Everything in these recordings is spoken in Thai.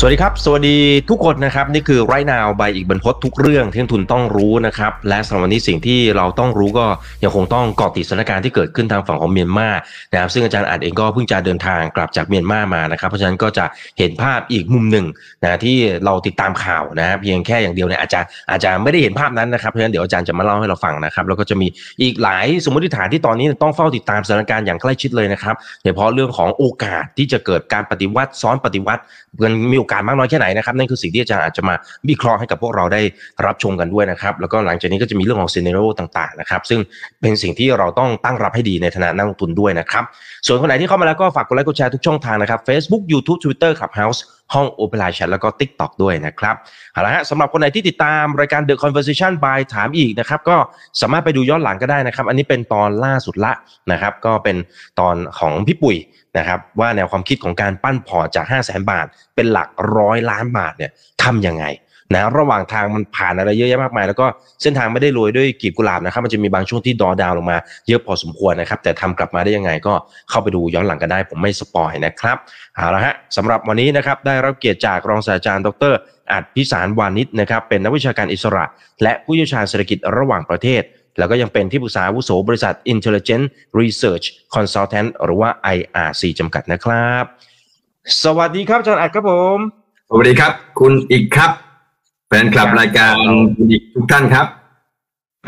สวัสดีครับ สวัสดีทุกคนนะครับ นี่คือไรนาวใบอีกบรรพททุกเรื่องที่ทุนต้องรู้นะครับ และสำหรับวันนี้สิ่งที่เราต้องรู้ก็ยังคงต้องเกาะติดสถานการณ์ที่เกิดขึ้นทางฝั่งของเมียนมานะครับซึ่งอาจารย์อาจเองก็เพิ่งจะเดินทางกลับจากเมียนมามานะครับ เพราะฉะนั้นก็จะเห็นภาพอีกมุมหนึ่งนะที่เราติดตามข่าวนะเพียงแค่อย่างเดียวเนี่ยอาจจะอาจจะไม่ได้เห็นภาพนั้นนะครับเพราะฉะนั้นเดี๋ยวอาจารย์จะมาเล่าให้เราฟังนะครับแล้วก็จะมีอีกหลายสมมติฐานที่ตอนนี้ต้องเฝ้าติดตามสถานการณ์อย่างใกล้ชิดเลยนะครับโดยเฉพาะเรื่องของโอกาสที่จะเกิดการปฏิวัติซ้อนปฏิวัติมันมีโอกาสมากน้อยแค่ไหนนะครับนั่นคือสิ่งที่อาจารย์อาจจะมาวิเคราะห์ให้กับพวกเราได้รับชมกันด้วยนะครับแล้วก็หลังจากนี้ก็จะมีเรื่องของซีเนโรต่างๆนะครับซึ่งเป็นสิ่งที่เราต้องตั้งรับให้ดีในฐานะนักลงทุนด้วยนะครับส่วนคนไหนที่เข้ามาแล้วก็ฝากกดไลค์กดแชร์ทุกช่องทางนะครับ Facebook YouTube Twitter Clubhouse ห้อง Open Line Chat แล้วก็ TikTok ด้วยนะครับเอาละฮะสำหรับคนไหนที่ติดตามรายการ The Conversation by ถามอีกนะครับก็สามารถไปดูย้อนหลังก็ได้นะครับ อันนี้เป็นตอนล่าสุดละนะครับก็เป็นตอนของพี่ปุ๋ยนะครับว่าแนวความคิดของการปั้นพอจาก 5 0 0แสนบาท เป็นหลักร้อยล้านบาทเนี่ยทำยังไง นะระหว่างทางมันผ่านอะไรเยอะแยะมากมาย แล้วก็เส้นทางไม่ได้โรยด้วยกีบกุหลาบนะครับมันจะมีบางช่วงที่ดอดาวลงมาเยอะพอสมควรนะครับแต่ทำกลับมาได้ยังไงก็เข้าไปดูย้อนหลังกันได้ ผมไม่สปอยนะครับเอาละฮะสำหรับวันนี้นะครับได้รับเกียรติจากรองศาสตราจารย์ดรอัดพิสารวานิชนะครับเป็นนักวิชาการอิสระ และผู้เชี่ยวชาญเศรษฐกิจระหว่างประเทศ แล้วก็ยังเป็นที่ปรึกษาอาวุโสบริษัท Intelligent Research Consultant หรือว่า IRC จำกัดนะครับ สวัสดีครับอาจารย์อัดครับผม สวัสดีครับ คุณอีกครับ แฟนคลับรายการคุณอีกทุกท่านครับ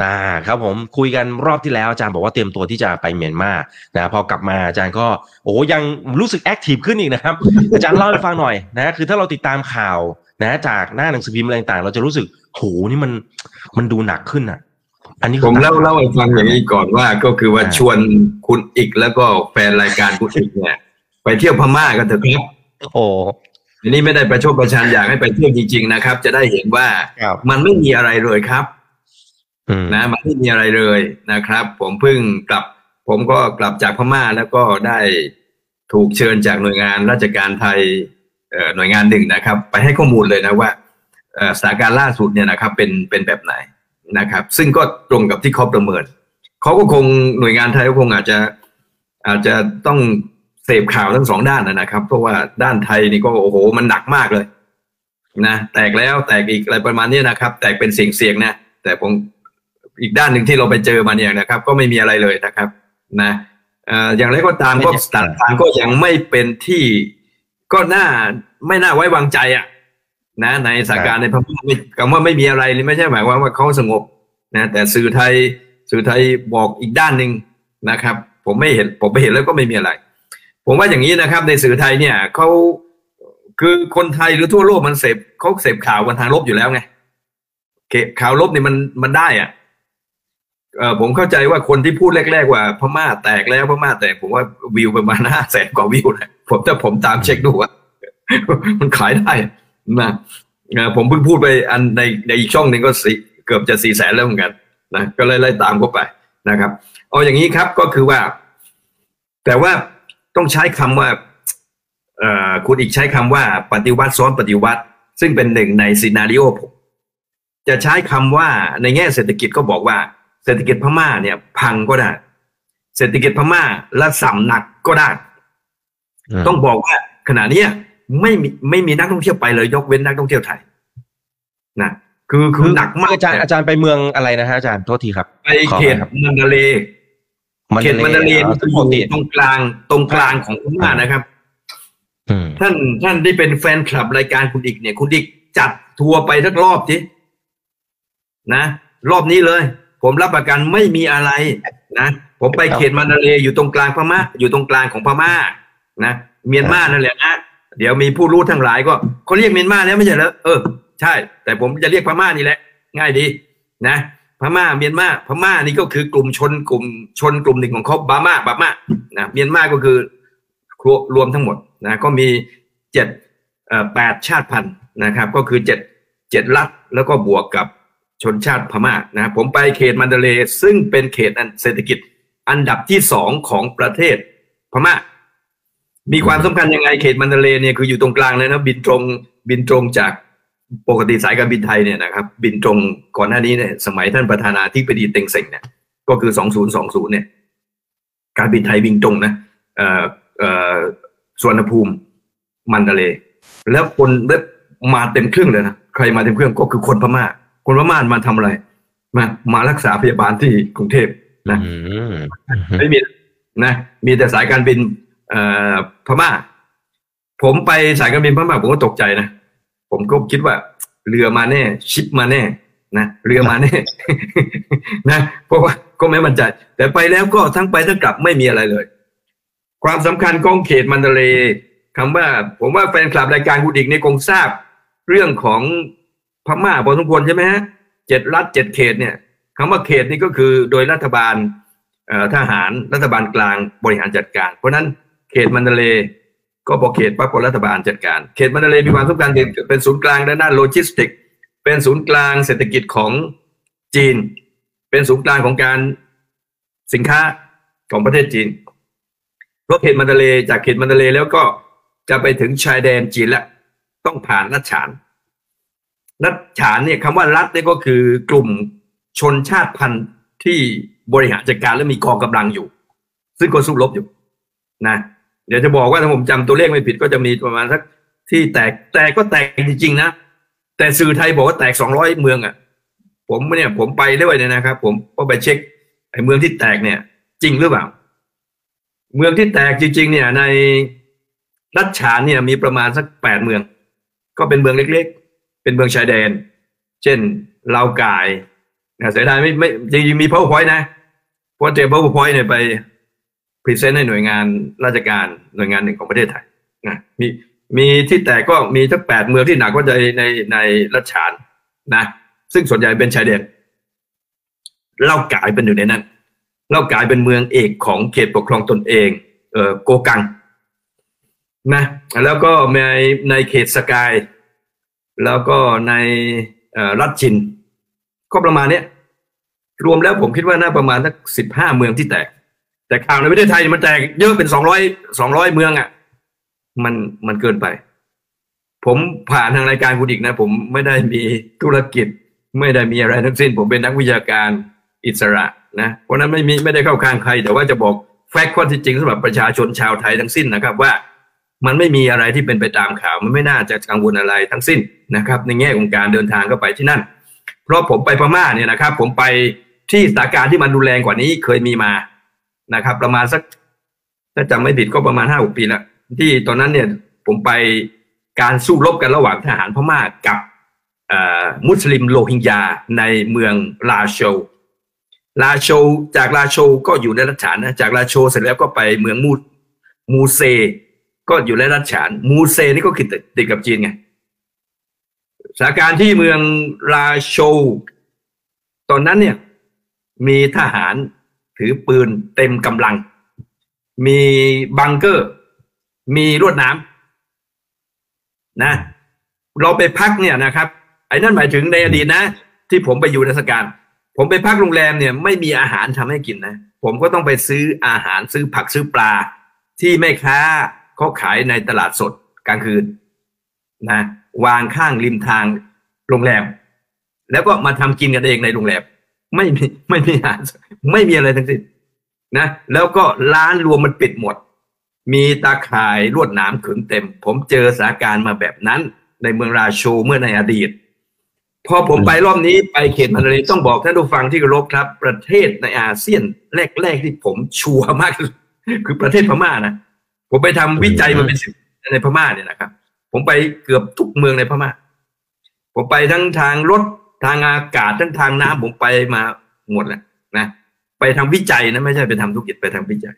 อ่าครับผมคุยกันรอบที่แล้วอาจารย์บอกว่าเตรียมตัวที่จะไปเมียนมานะพอกลับมาอาจารย์ก็โอ้ยังรู้สึกแอคทีฟขึ้นอีกนะครับ อาจารย์เล่าให้ฟังหน่อยนะคือถ้าเราติดตามข่าวนะจากหน้าหนังสือพิมพ์อะไรต่างๆเราจะรู้สึกโหนี่มันมันดูหนักขึ้นอะ อันนี้ผมเล่าเล่าให้ฟังอย่างนี้ก่อนว่าก็คือว่าชวนคุณอีกแล้วก็แฟนรายการคุณอีกเนี่ยไปเที่ยวพม่ากันเถอะครับโอ้ ทีนี้ไม่ได้ประชดประชันอยากให้ไปเที่ยวจริง ๆ นะครับ จะได้เห็นว่าครับมันไม่มีอะไรเลยครับอืมนะมันไม่มีอะไรเลยนะครับ ผมเพิ่งกลับ ผมก็กลับจากพม่าแล้วก็ได้ถูกเชิญจากหน่วยงานราชการไทยเอ่อหน่วยงานหนึ่งนะครับ ไปให้ข้อมูลเลยนะว่าเอ่อสถานการณ์ล่าสุดเนี่ยนะครับเป็นเป็นแบบไหนนะครับ ซึ่งก็ตรงกับที่เขาประเมินเขาก็คงหน่วยงานไทยก็คงอาจจะอาจจะต้องเสพข่าวทั้งสองด้านนะนะครับ เพราะว่าด้านไทยนี่ก็โอ้โหมันหนักมากเลยนะแตกแล้วแตกอีกอะไรประมาณนี้นะครับ แตกเป็นเสียงเสียงๆนะแต่ผมอีกด้านหนึ่งที่เราไปเจอมาเนี่ยนะครับ ก็ไม่มีอะไรเลยนะครับ นะอย่างไรก็ตามก็สถานการณ์ก็ยังไม่เป็นที่ก็น่าไม่น่าไว้วางใจอะ นะในสถานการณ์ในพม่าไม่คำว่าไม่มีอะไรนี่ไม่ใช่หมายความว่าเขาสงบนะแต่สื่อไทยสื่อไทยบอกอีกด้านหนึ่งนะครับ ผมไม่เห็นผมไปเห็นแล้วก็ไม่มีอะไร ผมว่าอย่างนี้นะครับ ในสื่อไทยเนี่ยเขาคือคนไทยหรือทั่วโลกมันเสพเขาเสพข่าวกันทางลบอยู่แล้วไงเกข่าวลบนี่มันมันได้อะเออผมเข้าใจว่าคนที่พูดแรกๆว่าพม่าแตกแล้วพม่าแตกผมว่าวิวประมาณห้าแสนกว่าวิวนะผมถ้าผมตามเช็คดูว่ามันขายได้นะผมเพิ่งพูดไปอันในในอีกช่องหนึ่งก็สี่เกือบจะสี่แสนแล้วเหมือนกันนะก็เลยไล่ตามเข้าไปนะครับ เอาอย่างนี้ครับก็คือว่า แต่ว่า ต้องใช้คำว่าเอ่อคุณอีกใช้คำว่าปฏิวัติซ้อนปฏิวัติ ซึ่งเป็นหนึ่งในซีนารีโอผมจะใช้คำว่าในแง่เศรษฐกิจก็บอกว่า เศรษฐกิจพม่าเนี่ย พังก็ได้ เศรษฐกิจพม่าละสัมหนักก็ได้ ต้องบอกว่าขณะเนี้ยไม่มีไม่มีนักท่องเที่ยวไปเลยยกเว้นนักท่องเที่ยวไทยนะคือคือหนักมากอาจารย์อาจารย์ไปเมืองอะไรนะฮะอาจารย์โทษทีครับ ไปเขตมันดาเลย์ เขตมันดาเลย์นี่ทุกอคนยู่ติตรงกลางตรงกลางของพม่านะครับอืมท่านท่านที่เป็นแฟนคลับรายการคุณอีกเนี่ย คุณอีกจัดทัวร์ไปสักรอบทีนะรอบนี้เลย ผมรับประกันไม่มีอะไรนะผมไปเขตมันดาเลย์อยู่ตรงกลางพม่าอยู่ตรงกลางของพม่านะเมียนมานั่นแหละนะเดี๋ยวมีผู้รู้ทั้งหลายก็เขาเรียกเมียนมาแล้วไม่ใช่เหรอเออ ใช่ แต่ผมจะเรียกพม่านี่แหละ ง่ายดี นะ พม่าเมียนมาพม่านี่ก็คือกลุ่มชนกลุ่มชนกลุ่มหนึ่งของเขาบามาบามานะเมียนมาก็คือรวมทั้งหมดนะก็มีเจ็ดเอ่อแปดชาติพันธุ์นะครับ ก็คือเจ็ดเจ็ดรัฐแล้วก็บวกกับชนชาติพม่านะผมไปเขตมันเดเลซึ่งเป็นเขตอันเศรษฐกิจอันดับที่สองของประเทศพม่า มีความสำคัญยังไงเขตมันเดเลเนี่ยคืออยู่ตรงกลางเลยนะบินตรงบินตรงจาก ปกติสายการบินไทยเนี่ยนะครับ บินตรงก่อนหน้านี้เนี่ยสมัยท่านประธานาธิบดีเต็งเซ็งเนี่ยก็คือ2020เนี่ย การบินไทยวิ่งตรงนะเอ่อเอ่อสวนภูมิมันดาเลย์แล้วคนเว็บมาเต็มเครื่องเลยนะใครมาเต็มเครื่องก็คือคนพม่า คนพม่ามาทำอะไร มามารักษาพยาบาลที่กรุงเทพนะอืมไม่มีนะมีแต่สายการบินเอ่อพม่า ผมไปสายการบินพม่าผมก็ตกใจนะ ผมก็คิดว่า เรือมาแน่ ชิปมาแน่นะเรือมาแน่นะเพราะว่าก็ไม่มั่นใจ แต่ไปแล้วก็ทั้งไปทั้งกลับไม่มีอะไรเลย ความสำคัญของเขตมันเดเลย์คำว่า ผมว่าแฟนคลับรายการคุณอีกเนี่ยคงทราบ เรื่องของพม่าพอสมควรใช่ไหมฮะเจ็ดรัฐเจ็ดเขตเนี่ยคำว่าเขตนี่ก็คือโดยรัฐบาลเอ่อทหารรัฐบาลกลางบริหารจัดการ เพราะฉะนั้นเขตมัณฑะเลย์ ก็บอกเขตปั๊บก็รัฐบาลจัดการ เขตมัณฑะเลย์มีความสำคัญเป็นศูนย์กลางด้านด้าโลจิสติก เป็นศูนย์กลางเศรษฐกิจของจีน เป็นศูนย์กลางของการสินค้าของประเทศจีนเพราะเขตมัณฑะเลย์จากเขตมัณฑะเลย์แล้วก็จะไปถึงชายแดนจีนแล้วต้องผ่านรัฐฉานรัฐฉานเนี่ยคำว่ารัฐเนี่ยก็คือกลุ่มชนชาติพันธุ์ที่บริหารจัดการและมีกองกำลังอยู่ ซึ่งก็สู้รบอยู่นะ เดี๋ยวจะบอกว่าถ้าผมจำตัวเลขไม่ผิดก็จะมีประมาณสักที่แตกแต่ก็แตกจริงๆนะแต่สื่อไทยบอกว่าแตกสองร้อยเมืองอะ่ะ ผมเนี่ยผมไปด้วยเนี่ยนะครับ ผมก็ไปเช็คไอ้เมืองที่แตกเนี่ย จริงหรือเปล่า เมืองที่แตกจริง ๆ เนี่ย ในรัฐฉานเนี่ย มีประมาณสักแปดเมือง ก็เป็นเมืองเล็ก ๆ เป็นเมืองชายแดน เช่นลาวกายนะเสียดายไม่ไม่จริงๆมี powerpoint นะเพราะเตรียม powerpoint เนี่ยไป พรีเซนต์ให้หน่วยงานราชการหน่วยงานหนึ่งของประเทศไทยนะมีมีที่แตกก็มีทั้งแปดเมืองที่หนักก็ในในในรัชฉานนะ ซึ่งส่วนใหญ่เป็นชายแดนเล่ากายเป็นอยู่ในนั้นเล่ากายเป็นเมืองเอกของเขตปกครองตนเอง เอ่อโกกังนะแล้วก็ในในเขตสกาย แล้วก็ในอ่อรัฐจิน ก็ประมาณเนี้ยรวมแล้วผมคิดว่าน่าประมาณสักสิบห้าเมืองที่แตก แต่ข่าวในประเทศไทยมันแตกเยอะเป็นสองร้อยสองร้อยเมืองอะ่ะ มันมันเกินไป ผมผ่านทางรายการคุณอีกนะ ผมไม่ได้มีธุรกิจ ไม่ได้มีอะไรทั้งสิ้น ผมเป็นนักวิชาการอิสระนะ เพราะนั้นไม่มีไม่ได้เข้าข้างใคร แต่ว่าจะบอกแฟกต์ข้อที่จริงสำหรับประชาชนชาวไทยทั้งสิ้นนะครับว่ามันไม่มีอะไรที่เป็นไปตามข่าว มันไม่น่าจะกังวลอะไรทั้งสิ้นนะครับ ในแง่ของการเดินทางเข้าไปที่นั่น เพราะผมไปพม่าเนี่ยนะครับ ผมไปที่สถานการณ์ที่มันรุนแรงกว่านี้เคยมีมา นะครับ ประมาณสักถ้าจำไม่ผิดก็ประมาณห้าหกปีแล้วที่ตอนนั้นเนี่ยผมไปการสู้รบกันระหว่างทหารพม่ากับมุสลิมโรฮิงญาในเมืองลาโชลาโชจากลาโชก็อยู่ในรัฐฉานนะจากลาโชเสร็จแล้วก็ไปเมืองมูมูเซ ก็อยู่ในรัฐฉาน มูเซนี่ก็คือติดกับจีนไงสถานการณ์ที่เมืองลาโช ตอนนั้นเนี่ยมีทหาร ถือปืนเต็มกำลัง มีบังเกอร์ มีรวดน้ำนะ เราไปพักเนี่ยนะครับ ไอ้นั่นหมายถึงในอดีตนะ ที่ผมไปอยู่ในสการ ผมไปพักโรงแรมเนี่ยไม่มีอาหารทำให้กินนะ ผมก็ต้องไปซื้ออาหารซื้อผักซื้อปลา ที่แม่ค้าเขาขายในตลาดสดกลางคืนนะวางข้างริมทางโรงแรม แล้วก็มาทำกินกันเองในโรงแรม ไม่มีไม่มีอาหารไม่มีอะไรทั้งสิ้นนะ แล้วก็ร้านรวมมันปิดหมด มีตาข่ายลวดหนามขึงเต็ม ผมเจอสถานการณ์มาแบบนั้น ในเมืองราโชเมื่อในอดีต พอผมไปรอบนี้ไปเขตมันเลยต้องบอกท่านผู้ฟังที่เคารพครับ ประเทศในอาเซียนแรก ๆ ที่ผมชัวร์มาก คือประเทศพม่านะผมไปทำวิจัยมาเป็นสิบในพม่าเนี่ยนะครับ ผมไปเกือบทุกเมืองในพม่า ผมไปทั้งทางรถ ทางอากาศทั้งทางน้ำผมไปมาหมดแหละนะไปทำวิจัยนะไม่ใช่ไปทำธุรกิจไปทำวิจัย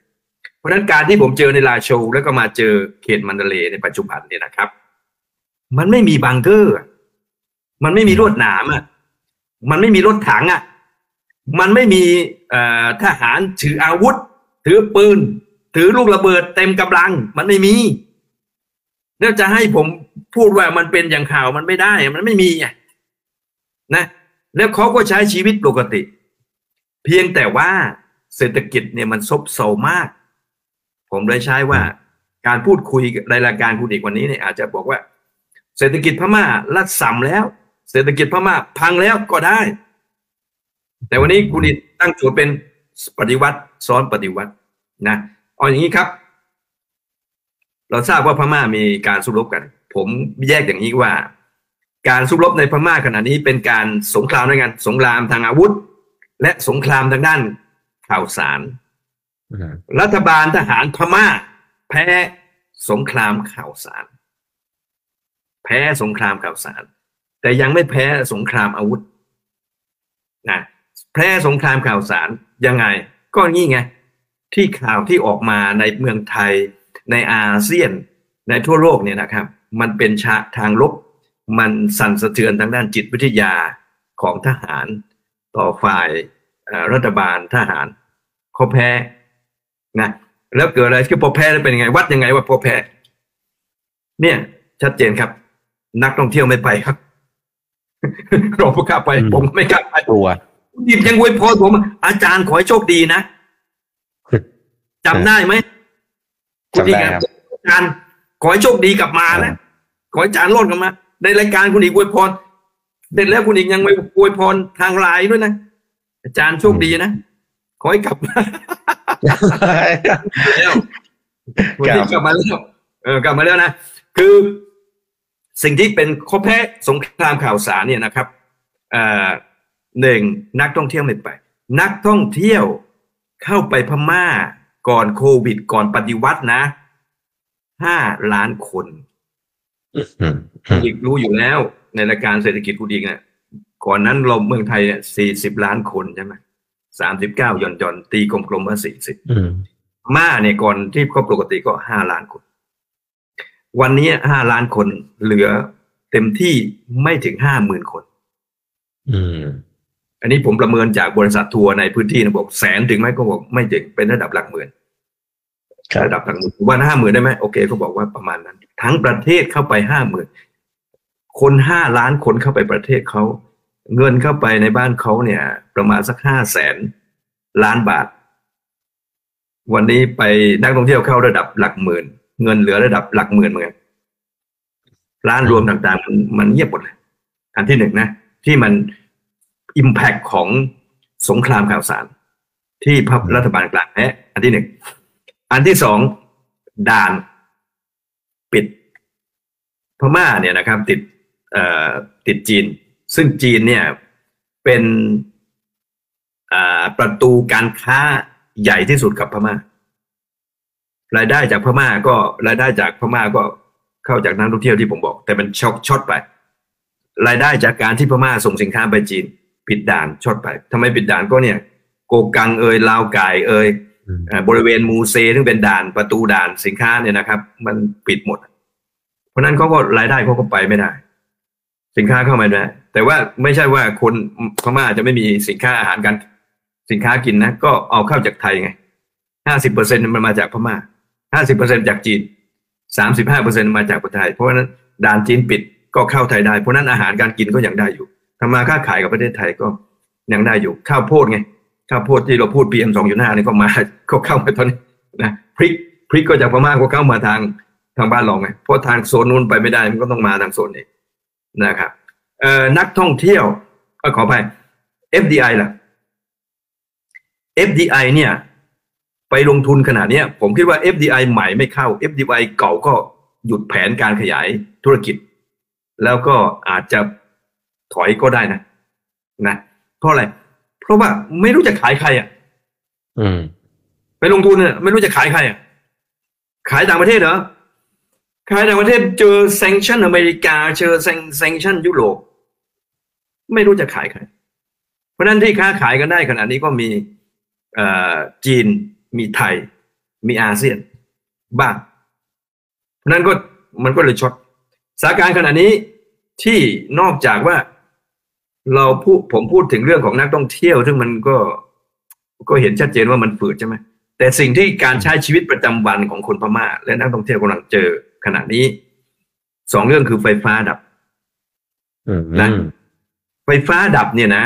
เพราะฉะนั้นการที่ผมเจอในลาโชวแล้วก็มาเจอเขตมันเดเลในปัจจุบันเนี่ยนะครับ มันไม่มีบังเกอร์ มันไม่มีรวดหนามอะมันไม่มีรถถังอะมันไม่มีทหารถืออาวุธ ถือปืน ถือลูกระเบิดเต็มกำลัง มันไม่มีแล้วจะให้ผมพูดว่ามันเป็นอย่างข่าวมันไม่ได้ มันไม่มีอะ นะแล้วเขาก็ใช้ชีวิตปกติ เพียงแต่ว่าเศรษฐกิจเนี่ยมันซบเซามาก ผมเลยใช้ว่าการพูดคุยในรายการคุณอีกวันนี้เนี่ยอาจจะบอกว่า เศรษฐกิจพม่าลัดสัมแล้ว เศรษฐกิจพม่าพังแล้วก็ได้ แต่วันนี้คุณอีตั้งโจทย์เป็นปฏิวัติซ้อนปฏิวัตินะเอาอย่างนี้ครับ เราทราบว่าพม่ามีการสู้รบกัน ผมแยกอย่างนี้ว่า การสู้รบในพม่าขณะนี้เป็นการสงครามด้วยกัน สงครามทางอาวุธ และสงครามทางด้านข่าวสารอืมรัฐบาลทหารพม่า แพ้สงครามข่าวสาร แพ้สงครามข่าวสาร แต่ยังไม่แพ้สงครามอาวุธนะแพ้สงครามข่าวสารยังไง ก็นี่ไงที่ข่าวที่ออกมาในเมืองไทยในอาเซียนในทั่วโลกเนี่ยนะครับ มันเป็นชะทางลบ มันสั่นสะเทือนทางด้านจิตวิทยาของทหารต่อฝ่ายเอ่อรัฐบาลทหารเขาแพ้นะแล้วเกิดอะไรขึ้นพอแพ้แล้วเป็นยังไง วัดยังไงว่าพอแพ้เนี่ย ชัดเจนครับ นักท่องเที่ยวไม่ไปครับเราไม่กล้าไปอืมผมก็ไม่กล้าไปกลัวคุณดิบยังอวยพรผมอาจารย์ขอให้โชคดีนะจำได้ไหมคุณดิบจำได้ครับอาจารย์ขอให้โชคดีกลับมานะขอให้อาจารย์รอดกลับมา ในรายการคุณอีกอวยพรเสร็จแล้วคุณอีกยังไปอวยพรทางไลน์ด้วยนะ อาจารย์โชคดีนะ ขอให้กลับมาแล้ววันนี้กลับมาแล้วเออกลับมาแล้วนะ คือสิ่งที่เป็นข้อแพ้สงครามข่าวสารเนี่ยนะครับเอ่อหนึ่งนักท่องเที่ยวไม่ไป นักท่องเที่ยวเข้าไปพม่าก่อนโควิด ก่อนปฏิวัตินะห้าล้านคน อืมอืมอีกรู้อยู่แล้ว ในรายการเศรษฐกิจพูดอีกเนี่ยก่อนนั้นเราเมืองไทยเนี่ยสี่สิบล้านคนใช่ไหมสามสิบเก้าหย่อนหย่อนตีกลมๆว่าสี่สิบอืมมาเนี่ยก่อนที่เขาปกติก็ห้าล้านคน วันนี้ห้าล้านคนเหลือเต็มที่ไม่ถึงห้าหมื่นคน อืมอันนี้ผมประเมินจากบริษัททัวร์ในพื้นที่นะบอกแสนถึงไหมก็บอกไม่ถึงเป็นระดับหลักหมื่นครับระดับหลักหมื่นว่าห้าหมื่นได้ไหมโอเคเขาบอกว่าประมาณนั้น ทั้งประเทศเข้าไปห้าหมื่นคนห้าล้านคนเข้าไปประเทศเขา เงินเข้าไปในบ้านเขาเนี่ย ประมาณสักห้าแสนล้านบาท วันนี้ไปนักท่องเที่ยวเข้าระดับหลักหมื่น เงินเหลือระดับหลักหมื่นเหมือนกันร้านรวมต่างๆมันมันเงียบหมดเลยอันที่หนึ่งนะ ที่มันอิมแพคของสงครามข่าวสาร ที่พรรครัฐบาลกลางแพ้อันที่หนึ่ง อันที่สองด่าน ปิดพม่าเนี่ยนะครับติดติดจีน ซึ่งจีนเนี่ยเป็นประตูการค้าใหญ่ที่สุดกับพม่า รายได้จากพม่าก็รายได้จากพม่าก็เข้าจากนักท่องเที่ยวที่ผมบอก แต่มัน short short ไป รายได้จากการที่พม่าส่งสินค้าไปจีน ปิดด่าน short ไปทำไมปิดด่านก็เนี่ย โกกังเอยเล่าก์ก่ายเอย บริเวณมูเซซึ่งเป็นด่านประตูด่านสินค้าเนี่ยนะครับ มันปิดหมด เพราะนั้นเขาก็รายได้เขาก็ไปไม่ได้ สินค้าเข้ามาไม่ได้แต่ว่าไม่ใช่ว่าคนพม่าจะไม่มีสินค้าอาหารกัน สินค้ากินนะ ก็เอาเข้าจากไทยไงห้าสิบเปอร์เซ็นมันมาจากพม่าห้าสิบเปอร์เซ็นจากจีนสามสิบห้าเปอร์เซ็นมาจากประเทศไทย เพราะฉะนั้นด่านจีนปิดก็เข้าไทยได้ เพราะฉะนั้นอาหารการกินก็ยังได้อยู่ทำมาค้าขายกับประเทศไทยก็ยังได้อยู่ข้าวโพดไง ข้าวโพดที่เราพูด PM สองจุดห้านี่ก็มาก็เข้ามาตอนนี้นะพริกพริกก็จากพม่าก็เข้ามาทางทางบ้านเราไงเพราะทางโซนนู้นไปไม่ได้มันก็ต้องมาทางโซนนี้นะครับเอ่อนักท่องเที่ยวก็ขอไป FDI ล่ะ FDI เนี่ย ไปลงทุนขนาดนี้ผมคิดว่า FDI ใหม่ไม่เข้า FDI เก่าก็หยุดแผนการขยายธุรกิจ แล้วก็อาจจะถอยก็ได้นะนะเพราะอะไร ราะว่าไม่รู้จะขายใครอะ อืม ไปลงทุนเนี่ยไม่รู้จะขายใครอะ ขายต่างประเทศเหรอ ขายต่างประเทศเจอ sanction อเมริกา เจอ sanction ยุโรป ไม่รู้จะขายใคร เพราะฉะนั้นที่ค้าขายกันได้ขนาดนี้ก็มีเอ่อจีน มีไทย มีอาเซียน บ้างเพราะฉะนั้นก็มันก็เลยช็อตสถานการณ์ขณะนี้ที่นอกจากว่า เราพูดผมพูดถึงเรื่องของนักท่องเที่ยว ซึ่งมันก็ก็เห็นชัดเจนว่ามันฝืดใช่ไหมแต่สิ่งที่การใช้ชีวิตประจำวันของคนพม่า และนักท่องเที่ยวกำลังเจอขณะนี้สองเรื่องคือไฟฟ้าดับอืมนะไฟฟ้าดับเนี่ยนะ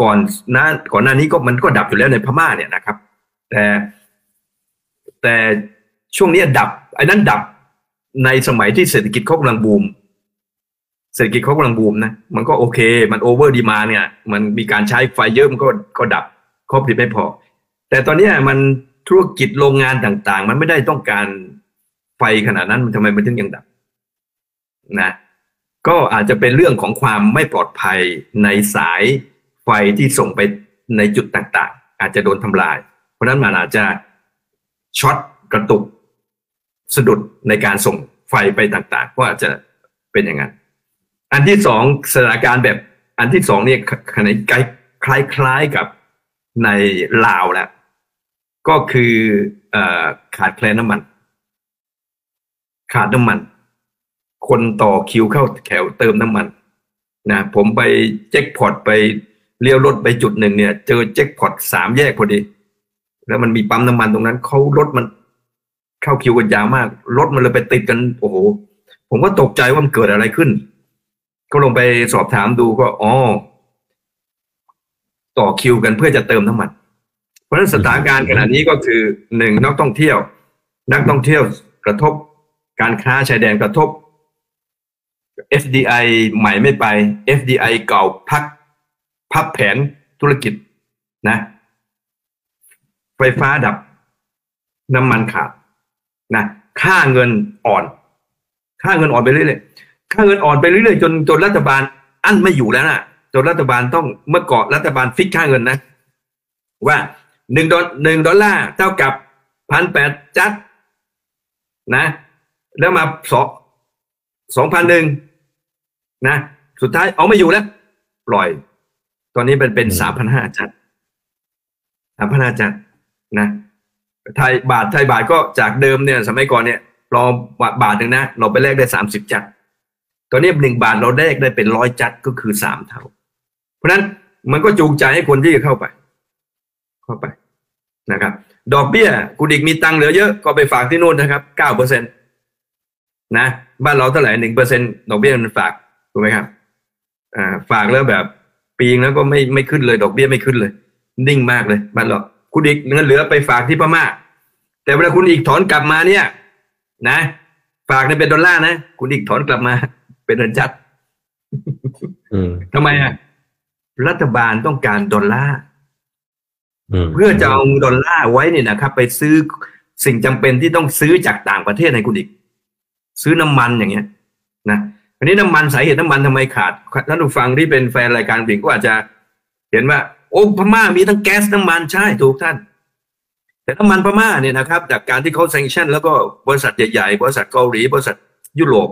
ก่อนหน้าก่อนหน้านี้ก็มันก็ดับอยู่แล้วในพม่าเนี่ยนะครับ แต่ แต่ช่วงนี้ดับไอ้นั้นดับในสมัยที่เศรษฐกิจเขากำลังบูม เศรษฐกิจเขากำลังบูมนะมันก็โอเค มันโอเวอร์ดีมาเนี่ย มันมีการใช้ไฟเยอะมันก็ก็ดับครอบผลิตไม่พอ แต่ตอนนี้มันธุรกิจโรงงานต่างๆ มันไม่ได้ต้องการไฟขนาดนั้นมันทำไมมันถึงยังดับนะก็อาจจะเป็นเรื่องของความไม่ปลอดภัยในสายไฟที่ส่งไปในจุดต่างๆ อาจจะโดนทำลาย เพราะนั้นมันอาจจะช็อตกระตุกสะดุดในการส่งไฟไปต่างๆ ก็อาจจะเป็นอย่างนั้น อันที่สองสถานการณ์แบบอันที่สองเนี่ยขณะคล้ายๆกับในลาวแล้วก็คืออขาดแคลนน้ำมัน ขาดน้ำมัน คนต่อคิวเข้าแถวเติมน้ำมันนะผมไปเจ็คพอตไปเลี้ยวรถไปจุดหนึ่งเนี่ย เจอเจ็คพอตสามแยกพอดี แล้วมันมีปั๊มน้ำมันตรงนั้นเขารถมันเข้าคิวกันยาวมาก รถมันเลยไปติดกัน โอ้โห ผมก็ตกใจว่ามันเกิดอะไรขึ้น ก็ลงไปสอบถามดูก็อ๋อต่อคิวกันเพื่อจะเติมน้ำมัน เพราะฉะนั้นสถานการณ์ขณะนี้ก็คือหนึ่งนักท่องเที่ยว นักท่องเที่ยวกระทบการค้าชายแดนกระทบ FDI ใหม่ไม่ไป FDI เก่าพักพับแผนธุรกิจนะ ไฟฟ้าดับ น้ำมันขาดนะค่าเงินอ่อน ค่าเงินอ่อนไปเรื่อยๆ ค่าเงินอ่อนไปเรื่อยๆจนจนรัฐบาลอั้นไม่อยู่แล้วนะจนรัฐบาลต้องเมื่อก่อนรัฐบาลฟิกค่าเงินนะ ว่าหนึ่งดอลหนึ่งดอลลาร์เท่ากับพันแปดจัดนะ แล้วมาสองสองพันหนึ่งนะ สุดท้ายเอาไม่อยู่แล้ว ปล่อย ตอนนี้เป็นเป็นสามพันห้าจัดสามพันห้าจัดนะไทยบาทไทยบาทก็จากเดิมเนี่ย สมัยก่อนเนี่ยเราบาทหนึ่งนะ เราไปแลกได้สามสิบจัด ตอนนี้หนึ่งบาทเราแลกได้เป็นร้อยจัดก็คือสามเท่า เพราะนั้นมันก็จูงใจให้คนที่จะเข้าไป เข้าไปนะครับ ดอกเบี้ยคุณอีกมีตังค์เหลือเยอะก็ไปฝากที่นู่นนะครับเก้าเปอร์เซ็นตนะบ้านเราเท่าไหร่หนึ่งเปอร์เซ็นดอกเบี้ยมันฝากถูกไหมครับอ่าฝากแล้วแบบปีงแล้วก็ไม่ไม่ขึ้นเลย ดอกเบี้ยไม่ขึ้นเลย นิ่งมากเลยบ้านเราคุณอีกเงินเหลือไปฝากที่พม่า แต่เวลาคุณอีกถอนกลับมาเนี่ย นะ ฝากในเป็นดอลลาร์นะ คุณอีกถอนกลับมา เป็นเงินจัดทำไมอะรัฐบาลต้องการดอลลาร์เพื่อจะเอาดอลลาร์ไว้เนี่ยนะครับ ไปซื้อสิ่งจำเป็นที่ต้องซื้อจากต่างประเทศในคุณอีก ซื้อน้ำมันอย่างเงี้ย นะอันนี้น้ำมันสาเหตุน้ำมันทำไมขาดท่านผู้ฟังที่เป็นแฟนรายการบิ่งก็อาจจะ เห็นว่า โอ้พม่ามีทั้งแก๊สน้ำมันใช่ถูกท่าน แต่น้ำมันพม่าเนี่ยนะครับ จากการที่เขาแซงชั่น แล้วก็บริษัทใหญ่ๆบริษัทเกาหลีบริษัทยุโรป